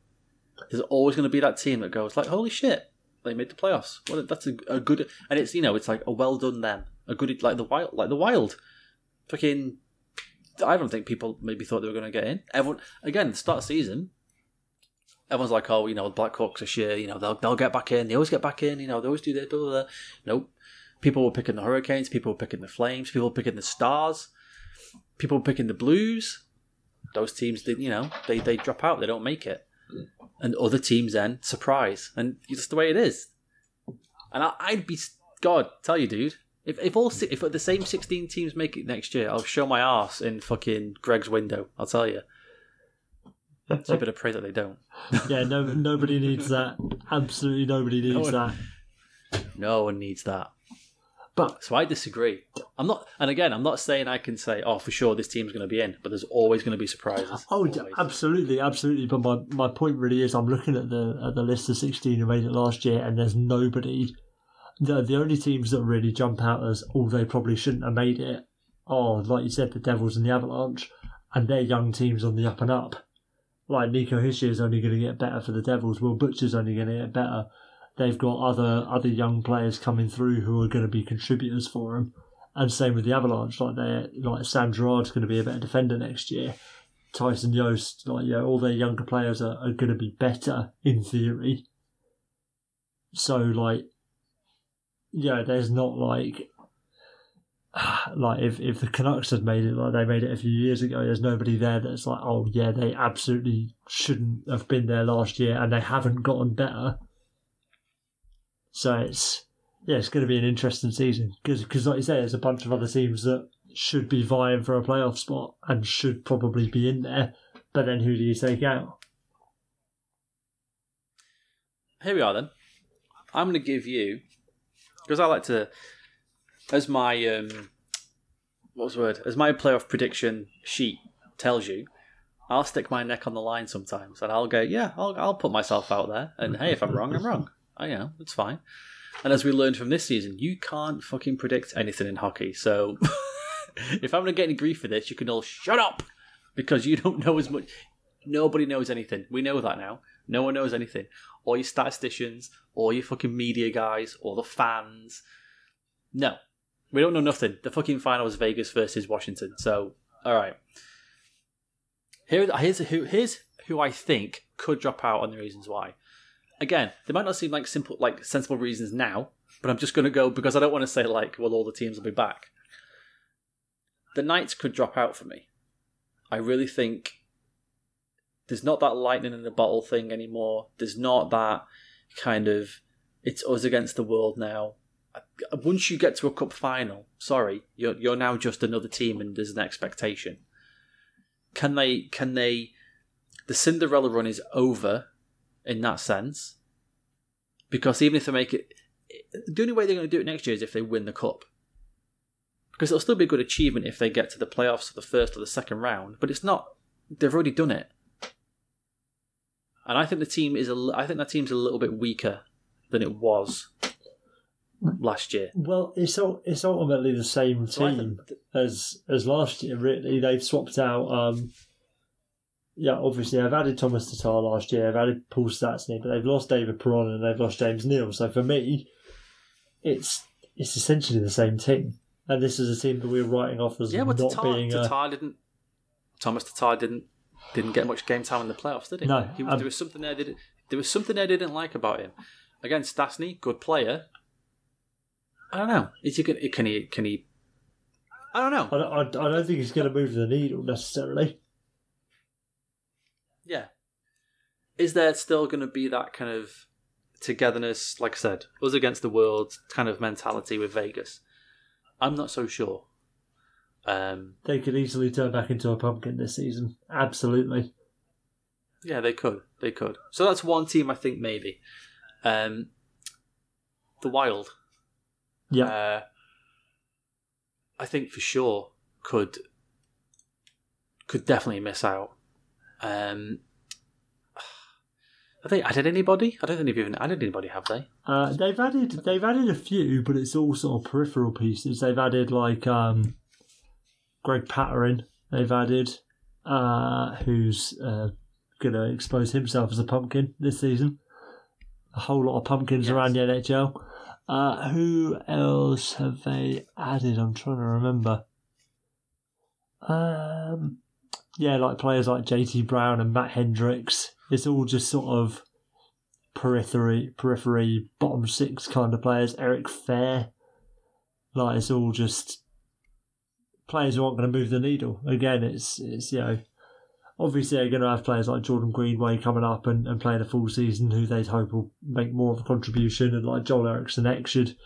There's always going to be that team that goes like, "Holy shit, they made the playoffs!" Well, that's a, a good, and it's you know, it's like a well done them, a good like the wild, like the Wild, fucking. I don't think people maybe thought they were going to get in. Everyone again, start of season, everyone's like, oh, you know, the Blackhawks are year, you know, they'll they'll get back in. They always get back in. You know, they always do this. Blah, blah, blah. Nope. People were picking the Hurricanes. People were picking the Flames. People were picking the Stars. People were picking the Blues. Those teams did, you know, they they drop out. They don't make it, and other teams then surprise, and it's just the way it is. And I, I'd be God tell you, dude. If if all si- if the same sixteen teams make it next year, I'll show my ass in fucking Greg's window. I'll tell you. So better pray that they don't. Yeah, no, nobody needs that. Absolutely nobody needs No that. No one needs that. But So I disagree. I'm not, and again, I'm not saying I can say, oh, for sure this team's going to be in, but there's always going to be surprises. Oh, Always. absolutely, absolutely. But my, my point really is, I'm looking at the at the list of 16 who made it last year, and there's nobody. The the only teams that really jump out as oh they probably shouldn't have made it are like you said the Devils and the Avalanche, and they're young teams on the up and up. Like Nico Hischier is only going to get better for the Devils. Will Butcher's only going to get better. They've got other other young players coming through who are going to be contributors for them. And same with the Avalanche. Like they like Sam Girard's going to be a better defender next year. Tyson Jost, like yeah, all their younger players are, are going to be better in theory. So like, yeah, there's not like, like if if the Canucks had made it like they made it a few years ago, there's nobody there that's like, oh yeah, they absolutely shouldn't have been there last year, and they haven't gotten better. So it's yeah, it's going to be an interesting season because because like you say, there's a bunch of other teams that should be vying for a playoff spot and should probably be in there. But then who do you take out? Here we are then. I'm going to give you, because I like to, as my, um, what was the word? As my playoff prediction sheet tells you, I'll stick my neck on the line sometimes, and I'll go, yeah, I'll, I'll put myself out there, and hey, if I'm wrong, I'm wrong. I you know it's fine. And as we learned from this season, you can't fucking predict anything in hockey. So if I'm going to get any grief for this, you can all shut up because you don't know as much. Nobody knows anything. We know that now. No one knows anything. All your statisticians, or your fucking media guys, or the fans. No, we don't know nothing. The fucking final was Vegas versus Washington. So, all right. Here, here's who here's who I think could drop out on the reasons why. Again, they might not seem like simple, like sensible reasons now, but I'm just going to go because I don't want to say like, well, all the teams will be back. The Knights could drop out for me. I really think there's not that lightning in the bottle thing anymore. There's not that kind of it's us against the world now. Once you get to a cup final, sorry, you're you're now just another team, and there's an expectation. Can they? Can they? The Cinderella run is over, in that sense, because even if they make it, the only way they're going to do it next year is if they win the cup. Because it'll still be a good achievement if they get to the playoffs or the first or the second round, but it's not. They've already done it and I think the team is a. I think that team's a little bit weaker than it was last year. Well, it's all, it's ultimately the same team as as last year. Really, they've swapped out. Um, yeah, obviously, I've added Thomas Tatar last year. I've added Paul Stastny, but they've lost David Perron and they've lost James Neal. So for me, it's it's essentially the same team. And this is a team that we're writing off as yeah, but not Tatar, being. Tatar a... didn't. Thomas Tatar didn't didn't get much game time in the playoffs, did he? No, he, um, there was something there. Did there was something I didn't like about him. Again, Stastny, good player. I don't know. Is he going? Can he? Can he? I don't know. I don't, I don't think he's going to move the needle necessarily. Yeah. Is there still going to be that kind of togetherness? Like I said, us against the world kind of mentality with Vegas. I'm not so sure. Um, They could easily turn back into a pumpkin this season. Absolutely. Yeah, they could. They could. So that's one team I think maybe. Um, the Wild. Yeah. Uh, I think for sure could could definitely miss out. Um, have they added anybody? I don't think they've even added anybody, have they? Uh, they've added they've added a few, but it's all sort of peripheral pieces. They've added like um, Greg Pateryn, They've added uh, who's uh, going to expose himself as a pumpkin this season. A whole lot of pumpkins Yes. around the NHL. Uh, who else have they added? I'm trying to remember. Um, yeah, like players like JT Brown and Matt Hendricks. It's all just sort of periphery, periphery, bottom six kind of players. Eric Fehr, like it's all just players who aren't going to move the needle. Again, it's it's you know obviously they're going to have players like Jordan Greenway coming up and, and playing a full season who they'd hope will make more of a contribution, and like Joel Eriksson Ek should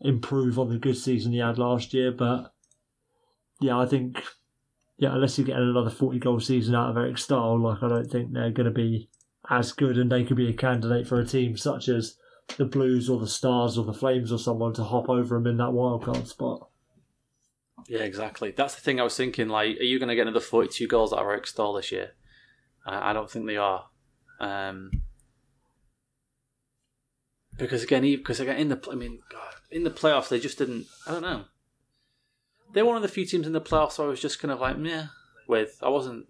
improve on the good season he had last year. But yeah, I think yeah, unless you get another forty goal season out of Eric Staal, like I don't think they're going to be as good, and they could be a candidate for a team such as the Blues or the Stars or the Flames or someone to hop over them in that wild card spot. Yeah, exactly. That's the thing I was thinking. Like, are you going to get another forty-two goals out of Eric Staal this year? I, I don't think they are. Um, because again, because again, in the I mean, God, in the playoffs, they just didn't. I don't know. They're one of the few teams in the playoffs where I was just kind of like, meh. With I wasn't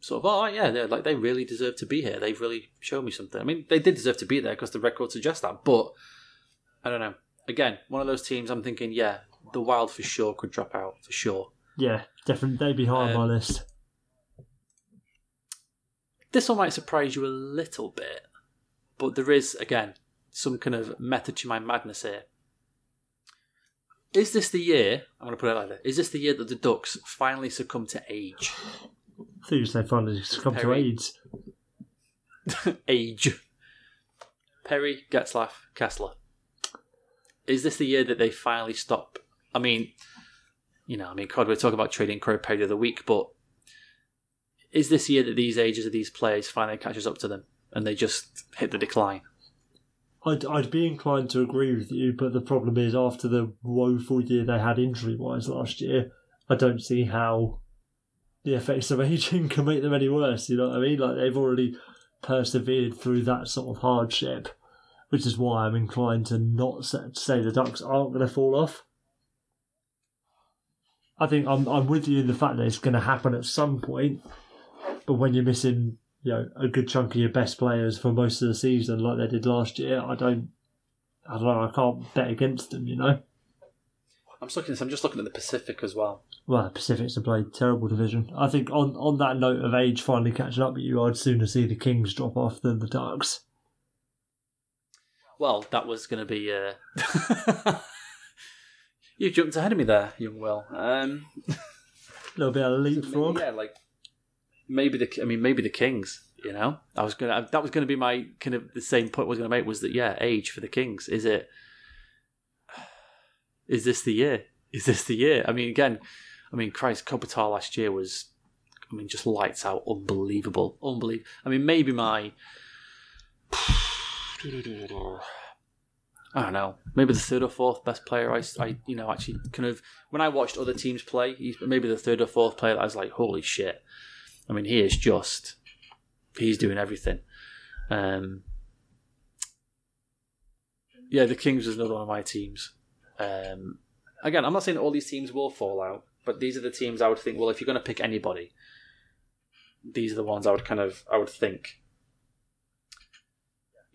sort of, oh yeah, they're like they really deserve to be here. They've really shown me something. I mean, they did deserve to be there because the record suggests that. But I don't know. Again, one of those teams. I'm thinking, yeah, the Wild for sure could drop out for sure. Yeah, definitely they'd be high on my Um, list. This one might surprise you a little bit, but there is again some kind of method to my madness here. Is this the year? I'm going to put it like this. Is this the year that the Ducks finally succumb to age? I think they finally succumb to Perry. AIDS. age. Perry, Getzlaf, Kesler. Is this the year that they finally stop? I mean, you know, I mean, God, we're talking about trading Corey of the week, but is this year that these ages of these players finally catches up to them and they just hit the decline? I'd, I'd be inclined to agree with you, but the problem is after the woeful year they had injury wise last year, I don't see how the effects of aging can make them any worse. You know what I mean? Like they've already persevered through that sort of hardship, which is why I'm inclined to not say the Ducks aren't going to fall off. I think I'm I'm with you in the fact that it's going to happen at some point, but when you're missing you know a good chunk of your best players for most of the season, like they did last year, I don't, I don't know, I can't bet against them. You know. I'm just looking. I'm just looking at the Pacific as well. Well, the Pacific's a bloody terrible division. I think on, on that note of age finally catching up with you, I'd sooner see the Kings drop off than the Ducks. Well, that was going to be. Uh... you jumped ahead of me there, young Will. Um... A little bit of leapfrog. Yeah, like maybe the. I mean, maybe the Kings. You know, I was gonna. That was going to be my kind of the same point I was going to make was that yeah, age for the Kings. Is it? Is this the year? Is this the year? I mean, again, I mean, Christ, Kopitar last year was, I mean, just lights out, unbelievable, unbelievable. I mean, maybe my. I don't know. Maybe the third or fourth best player I, I, you know, actually kind of when I watched other teams play, he's maybe the third or fourth player I was like, holy shit. I mean, he is just, he's doing everything. Um, yeah, the Kings was another one of my teams. Um, again, I'm not saying all these teams will fall out, but these are the teams I would think. Well, if you're going to pick anybody, these are the ones I would kind of I would think.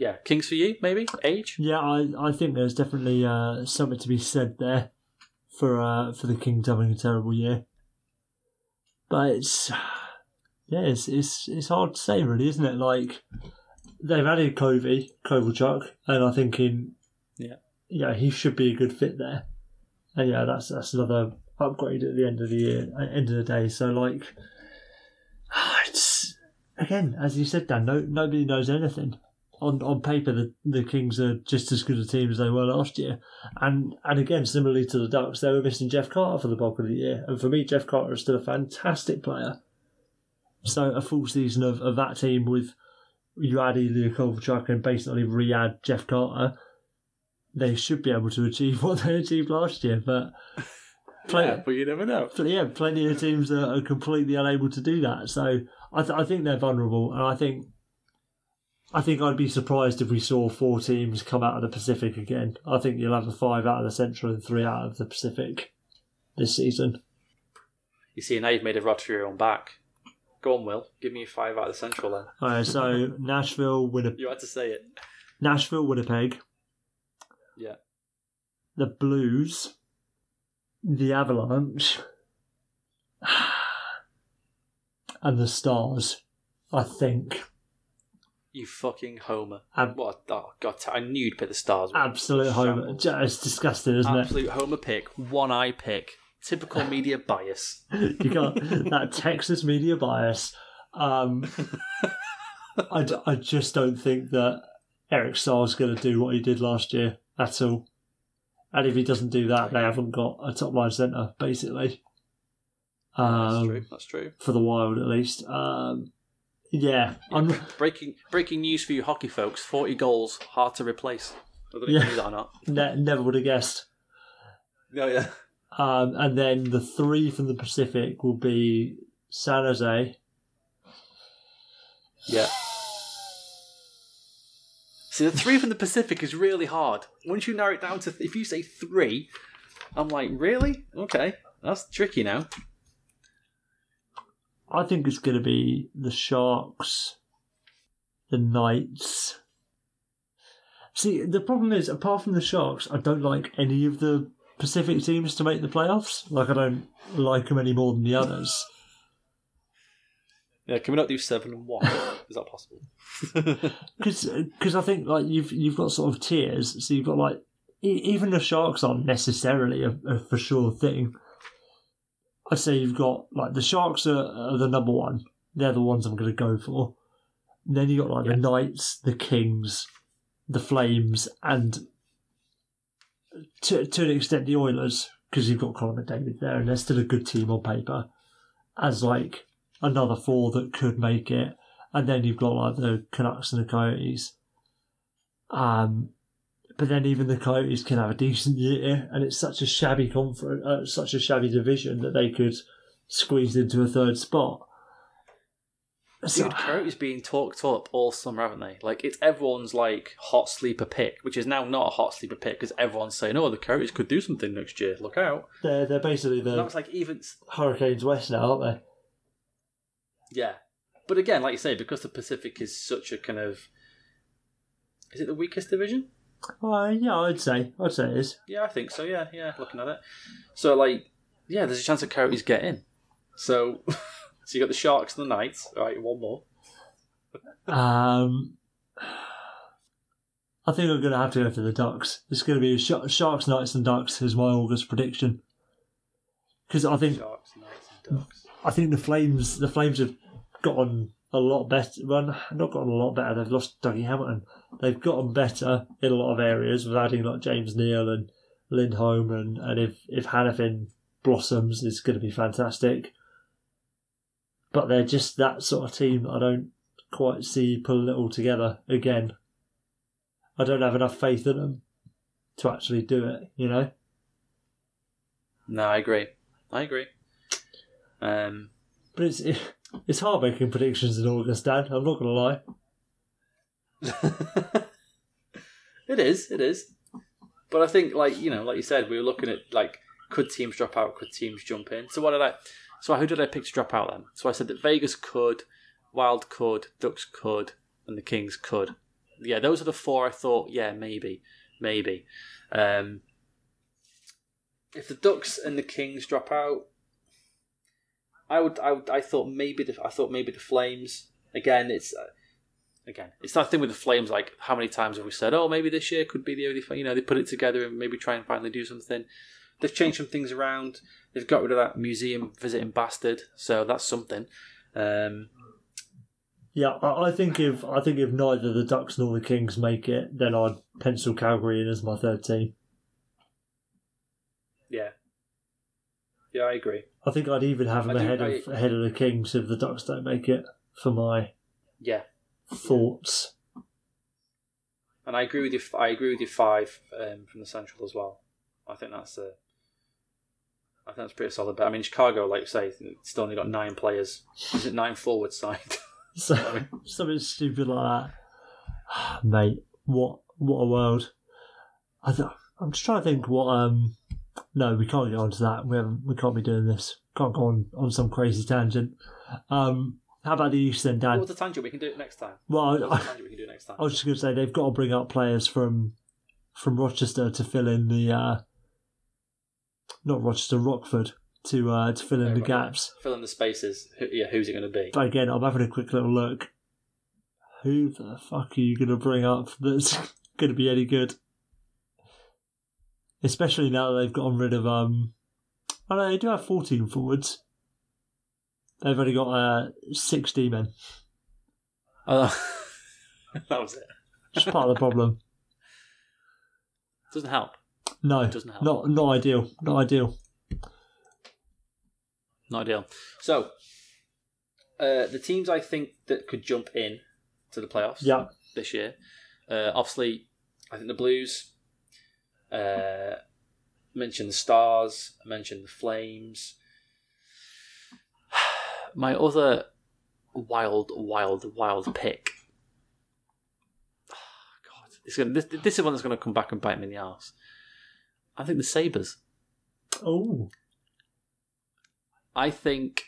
Yeah, Kings for you, maybe age. Yeah, I, I think there's definitely uh, something to be said there for uh, for the Kings having a terrible year. But it's yeah, it's it's it's hard to say, really, isn't it? Like they've added Covey, Kovalchuk, and I think in Yeah. yeah, he should be a good fit there. And yeah, that's that's another upgrade at the end of the year, end of the day. So like, it's again, as you said, Dan. No, nobody knows anything. On on paper, the the Kings are just as good a team as they were last year, and and again, similarly to the Ducks, they were missing Jeff Carter for the bulk of the year. And for me, Jeff Carter is still a fantastic player. So a full season of, of that team with you add Ilya Kovalchuk and basically re-add Jeff Carter they should be able to achieve what they achieved last year. But play, Yeah, but you never know. yeah, plenty of teams are, are completely unable to do that. So I, th- I think they're vulnerable, and I think I think I'd be surprised if we saw four teams come out of the Pacific again. I think you'll have a five out of the Central and three out of the Pacific this season. You see, now you've made a rod for your own back. Go on, Will. Give me a five out of the Central then. All right, so Nashville, Winnipeg, You had to say it. Nashville, Winnipeg, Yeah. the Blues, the Avalanche, and the Stars. I think You fucking homer. Ab- what? Oh god, I knew you'd pick the stars. Absolute homer. It's disgusting, isn't it? Absolute homer pick. One eye pick. Typical media bias. You got that Texas media bias. Um, I, d- I just don't think that Eric Staal's going to do what he did last year at all. And if he doesn't do that, they haven't got a top line centre, basically. That's Um, true. That's true. for the Wild at least. Um, yeah, I'm, Breaking breaking news for you hockey folks: forty goals, hard to replace. I don't know if Yeah. you knew that or not. ne- never would have guessed. No, yeah. Um, and then the three from the Pacific will be San Jose, Yeah. See, the three from the Pacific is really hard. Once you narrow it down to, if you say three, I'm like, really? Okay, that's tricky now. I think it's going to be the Sharks, the Knights. See, the problem is, apart from the Sharks, I don't like any of the Pacific teams to make the playoffs. Like, I don't like them any more than the others. Yeah, can we not do seven and one? is that possible? Because I think like you've you've got sort of tiers. So you've got like e- even the Sharks aren't necessarily a, a for sure thing. I'd say you've got like the Sharks are, are the number one. They're the ones I'm going to go for. then you got like Yeah. the Knights, the Kings, the Flames, and to to an extent the Oilers because you've got Connor McDavid there, and they're still a good team on paper. As like another four that could make it, and then you've got like the Canucks and the Coyotes. Um, but then even the Coyotes can have a decent year, and it's such a shabby conference, uh, such a shabby division that they could squeeze into a third spot. So- Dude, Coyote's being talked up all summer, haven't they? Like, it's everyone's, like, hot sleeper pick, which is now not a hot sleeper pick because everyone's saying, oh, the Coyotes could do something next year. Look out. they're they're basically the was like, even. Hurricanes West now, aren't they? Yeah. but again, like you say, because the Pacific is such a kind of, is it the weakest division? Uh, yeah, I'd say. I'd say it is. Yeah, I think so. Yeah, yeah. Looking at it, so like, yeah, there's a chance that Coyotes get in. So, so you got the Sharks and the Knights. All right, one more. Um, I think I'm going to have to go for the Ducks. It's going to be Sh- Sharks, Knights, and Ducks is my August prediction. Because I think Sharks, Knights, and Ducks. I think the Flames the Flames have gotten a lot better. Well, not gotten a lot better. They've lost Dougie Hamilton. They've gotten better in a lot of areas with adding like James Neal and Lindholm, and, and if if Hanifin blossoms, it's going to be fantastic. But they're just that sort of team. I don't quite see pulling it all together again. I don't have enough faith in them to actually do it. You know. No, I agree. I agree. Um, But it's it's hard making predictions in August, Dan. I'm not to lie. it is. It is. But I think, like you know, like you said, we were looking at like could teams drop out, could teams jump in. So what did I? So who did I pick to drop out then? So I said that Vegas could, Wild could, Ducks could, and the Kings could. Yeah, those are the four I thought. Yeah, maybe, maybe. Um, if the Ducks and the Kings drop out, I would, I would, I thought maybe the, I thought maybe the Flames. Again, it's uh, again, it's that thing with the Flames. Like, how many times have we said, "Oh, maybe this year could be the only." You know, they put it together and maybe try and finally do something. They've changed some things around. They've got rid of that museum visiting bastard, so that's something. Um, Yeah, I, I think if I think if neither the Ducks nor the Kings make it, then I'd pencil Calgary in as my third team. yeah, yeah, I agree. I think I'd even have them I do- ahead of I- ahead of the Kings if the Ducks don't make it. For my Yeah, thoughts, and I agree with you. I agree with you five um, from the Central as well. I think that's a. I think that's pretty solid. But I mean, Chicago, like you say, still only got nine players. Is it nine forward side? so something stupid like that, mate. What what a world! I th- I'm just trying to think what. Um, no, we can't get onto that. We haven't. We can't be doing this. Can't go on on some crazy tangent. Um, how about the East then, what Dan? was the tangent? We can do it next time. Well, I, the tangent? We can do it next time. I was just going to say they've got to bring up players from from Rochester to fill in the uh, not Rochester, Rockford to uh, to fill in the right. gaps. Fill in the spaces. Who, yeah, who's it going to be? But again, I'm having a quick little look. Who the fuck are you going to bring up that's going to be any good? Especially now that they've gotten rid of um. Oh no, they do have 14 forwards. They've only got uh, 60 men. Uh, that was it. It's part of the problem. Doesn't help. No, Doesn't help. not not ideal. Not ideal. Not ideal. So, uh, the teams I think that could jump in to the playoffs Yeah. this year, uh, obviously, I think the Blues. Uh, mentioned the Stars. I mentioned the Flames. My other wild, wild, wild pick. God, this is, gonna, this, this is one that's going to come back and bite me in the ass. I think the Sabres. Oh, I think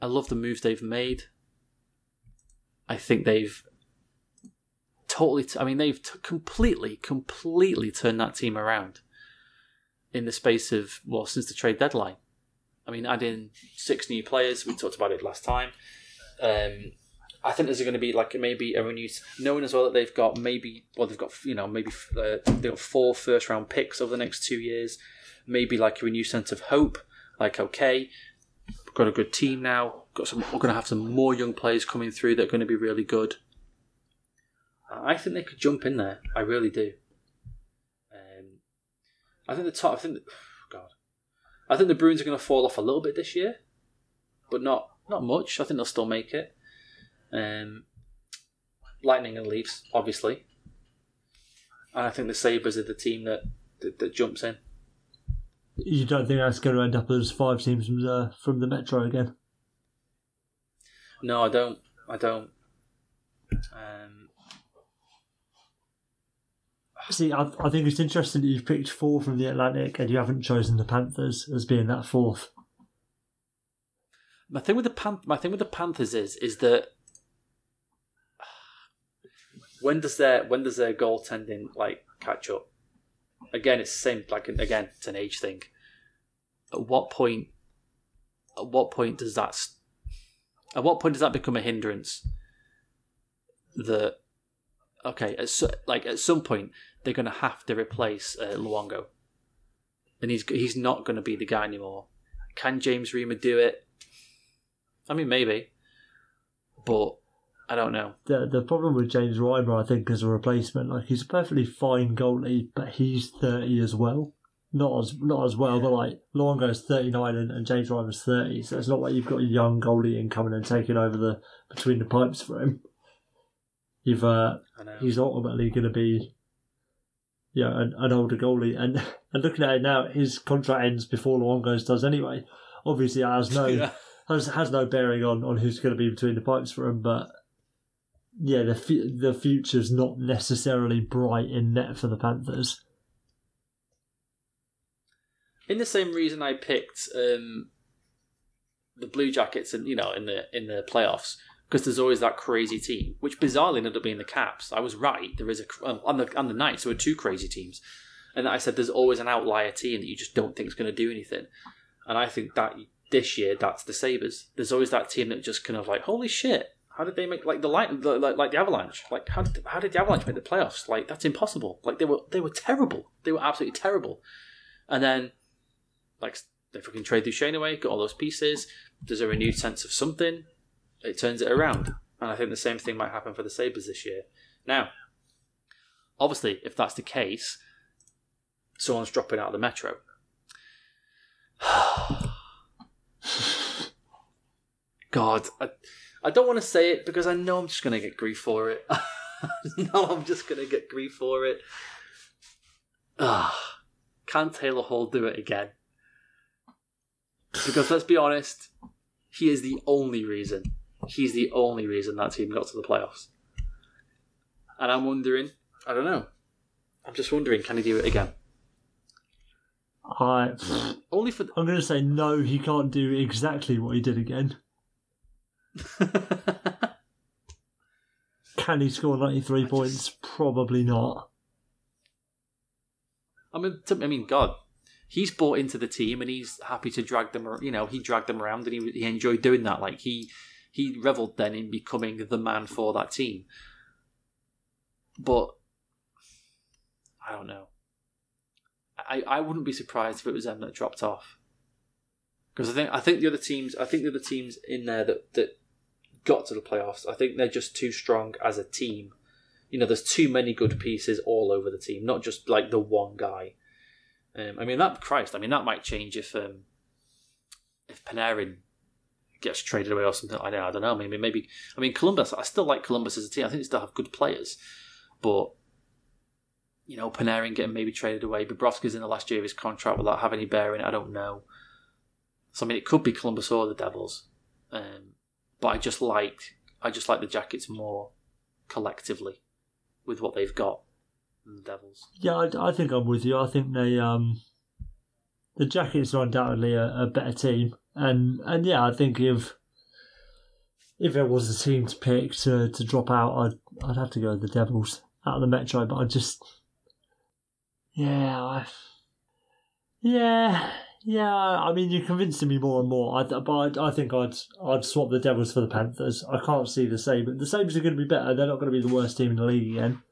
I love the moves they've made. I think they've totally. T- I mean, they've t- completely, completely turned that team around in the space of well since the trade deadline. I mean, adding six new players. We talked about it last time. Um, I think there's going to be like maybe a renewed, knowing as well that they've got maybe well they've got you know maybe uh, they've got four first round picks over the next two years. Maybe like a renewed sense of hope. Like okay, we've got a good team now. Got some. We're going to have some more young players coming through that are going to be really good. I think they could jump in there. I really do. Um, I think the top. I think. The, God, I think the Bruins are going to fall off a little bit this year, but not not much. I think they'll still make it. Um, Lightning and Leafs, obviously, and I think the Sabres are the team that that, that jumps in. you don't think that's going to end up as five teams from the from the Metro again? No, I don't. I don't. Um, See, I, I think it's interesting that you've picked four from the Atlantic and you haven't chosen the Panthers as being that fourth. My thing with the Pan- my thing with the Panthers is is that when does their when does their goaltending like catch up? Again, it's the same. Like again, it's an age thing. At what point? At what point does that? At what point does that become a hindrance? That okay, at so, like at some point they're going to have to replace uh, Luongo, and he's he's not going to be the guy anymore. Can James Reimer do it? I mean, maybe, but I don't know. The the problem with James Reimer, I think, as a replacement, like he's a perfectly fine goalie, but he's thirty as well. Not as not as well, but like Luongo's thirty nine and, and James Reimer's thirty, so it's not like you've got a young goalie in coming and taking over the between the pipes for him. You've uh, I know. he's ultimately going to be, yeah, an, an older goalie. And and looking at it now, his contract ends before Luongo's does anyway. Obviously, it has no Yeah. has has no bearing on, on who's going to be between the pipes for him. But yeah, the fu- the future's not necessarily bright in net for the Panthers. in the same reason I picked um, the Blue Jackets, and you know, in the in the playoffs, because there's always that crazy team, which bizarrely ended up being the Caps. I was right. There is a um, on the on the Knights, there were two crazy teams, and I said there's always an outlier team that you just don't think is going to do anything, and I think that this year that's the Sabres. There's always that team that just kind of like, holy shit. How did they make like the light the- like like the Avalanche? Like how did how did the Avalanche make the playoffs? Like that's impossible. Like they were they were terrible. They were absolutely terrible. And then like they fucking trade Duchene away, got all those pieces. There's a renewed sense of something. It turns it around, and I think the same thing might happen for the Sabres this year. Now, obviously, if that's the case, someone's dropping out of the Metro. God, I, I don't want to say it because I know I'm just going to get grief for it. no, I'm just going to get grief for it. Ah, can Taylor Hall do it again? Because let's be honest, he is the only reason. He's the only reason that team got to the playoffs. And I'm wondering, I don't know. I'm just wondering, can he do it again? I Only for. I'm going to say no. He can't do exactly what he did again. Can he score 93 points? Probably not. I mean, to- I mean, God, he's bought into the team and he's happy to drag them. You know, he dragged them around and he he enjoyed doing that. Like he he reveled then in becoming the man for that team. But I don't know. I I wouldn't be surprised if it was them that dropped off. Because I think I think the other teams I think the other teams in there that that got to the playoffs I think they're just too strong as a team you know, there's too many good pieces all over the team, not just like the one guy. Um, I mean, that Christ, I mean, that might change if um, if Panarin gets traded away or something. I don't, I don't know. Maybe, maybe. I mean, Columbus. I still like Columbus as a team. I think they still have good players, but you know, Panarin getting maybe traded away. Bobrovsky's in the last year of his contract. Will that have any bearing? I don't know. So I mean, it could be Columbus or the Devils, um, but I just like I just like the Jackets more collectively with what they've got the Devils. Yeah, I, I think I'm with you. I think they um the Jackets are undoubtedly a, a better team, and and yeah, I think if if there was a team to pick to, to drop out, I'd I'd have to go with the Devils out of the Metro. But I just yeah, I, yeah, yeah. I mean, you're convincing me more and more. I, but I, I think I'd I'd swap the Devils for the Panthers. I can't see the Sabres. The Sabres are going to be better. They're not going to be the worst team in the league again.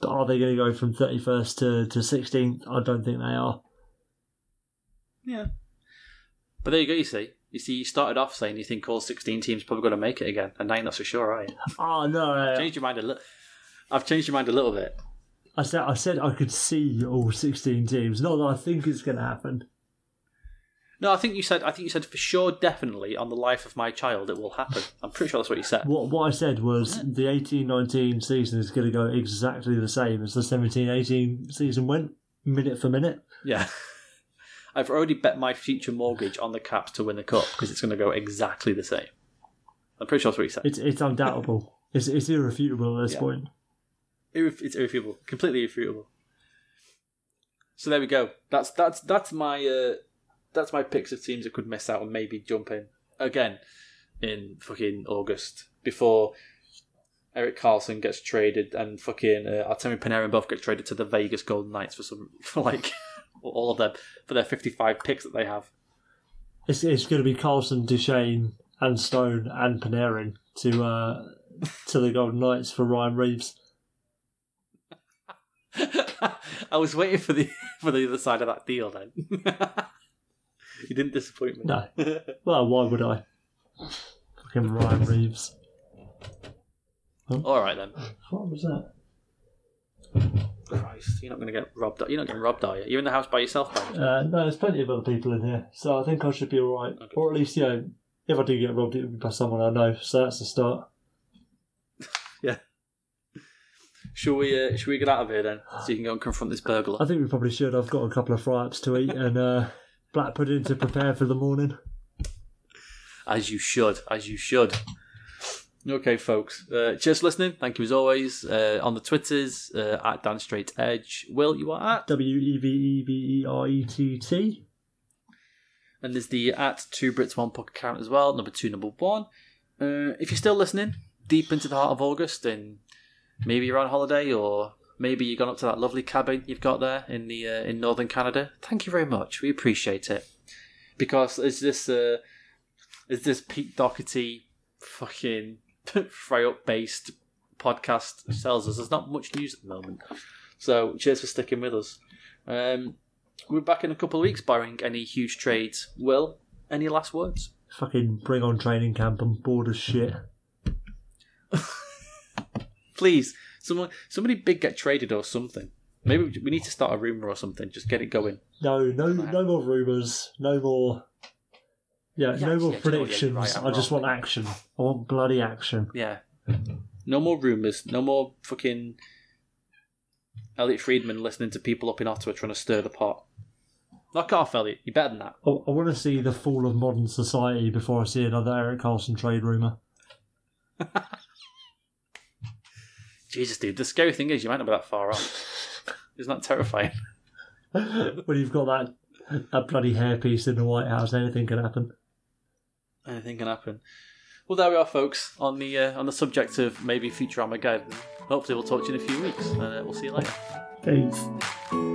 But are they going to go from 31st to, to 16th? I don't think they are. Yeah. But there you go, you see. You see, you started off saying you think all 16 teams probably going to make it again, and now you're not so sure, are you? Oh, no. Uh, changed your mind a little. I've changed your mind a little bit. I said, I said I could see all 16 teams. Not that I think it's going to happen. No, I think you said. I think you said for sure, definitely on the life of my child, it will happen. I'm pretty sure that's what you said. What what I said was the 18 19 season is going to go exactly the same as the 17 18 season went, minute for minute. Yeah. I've already bet my future mortgage on the Caps to win the cup because it's going to go exactly the same. I'm pretty sure that's what you said. It's it's undoubtable. it's, it's irrefutable at this Yeah. point. Irref- it's irrefutable, completely irrefutable. So there we go. That's that's that's my uh, that's my picks of teams that could miss out and maybe jump in. again in fucking August before Erik Karlsson gets traded and fucking uh, Artemi Panarin both get traded to the Vegas Golden Knights for some for like all of them for their fifty five picks that they have. It's, it's going to be Karlsson, Duchene, and Stone and Panarin to uh, to the Golden Knights for Ryan Reaves. I was waiting for the for the other side of that deal. Then you didn't disappoint me. No. Well, why would I? Fucking Ryan Reaves. All right then. What was that? Christ, you're not going to get robbed. You're not getting robbed, are you? You're in the house by yourself, Ben. Uh, no, there's plenty of other people in here, so I think I should be alright. Okay. Or at least, you know, if I do get robbed, it will be by someone I know, so that's the start. Yeah. Should we? Uh, shall we get out of here then, so you can go and confront this burglar? I think we probably should. I've got a couple of fry ups to eat and uh, black pudding to prepare for the morning. As you should, as you should. Okay, folks. Uh, cheers for listening. Thank you as always. Uh, on the Twitters, uh, at Dan Straight Edge. Will, you are at? W E V E V E R E T T. And there's the at two Brits one pocket account as well. Number two, number one. Uh, if you're still listening, deep into the heart of August, and maybe you're on holiday, or maybe you've gone up to that lovely cabin you've got there in the uh, in northern Canada. Thank you very much. We appreciate it because it's this uh, it's this Pete Doherty fucking fry up based podcast sells us. There's not much news at the moment, so cheers for sticking with us. Um, we're back in a couple of weeks, barring any huge trades. Will, any last words? Fucking bring on training camp. I'm bored as shit. Please, someone, somebody big get traded or something. Maybe we need to start a rumor or something. Just get it going. No, no, no more rumours. No more. Yeah, Yeah, no more yeah, do you know what, yeah, predictions. you're right, I'm I just wrong. want action. I want bloody action. Yeah. No more rumors. No more fucking Elliotte Friedman listening to people up in Ottawa trying to stir the pot. Knock off, Elliotte. You're better than that. Oh, I, I want to see the fall of modern society before I see another Erik Karlsson trade rumour. Jesus, dude. The scary thing is, you might not be that far off. Isn't that terrifying? when you've got that that bloody hairpiece in the White House, anything can happen. Anything can happen. Well, there we are, folks. On the uh, on the subject of maybe future Armageddon. Hopefully, we'll talk to you in a few weeks. Uh, we'll see you later. Peace.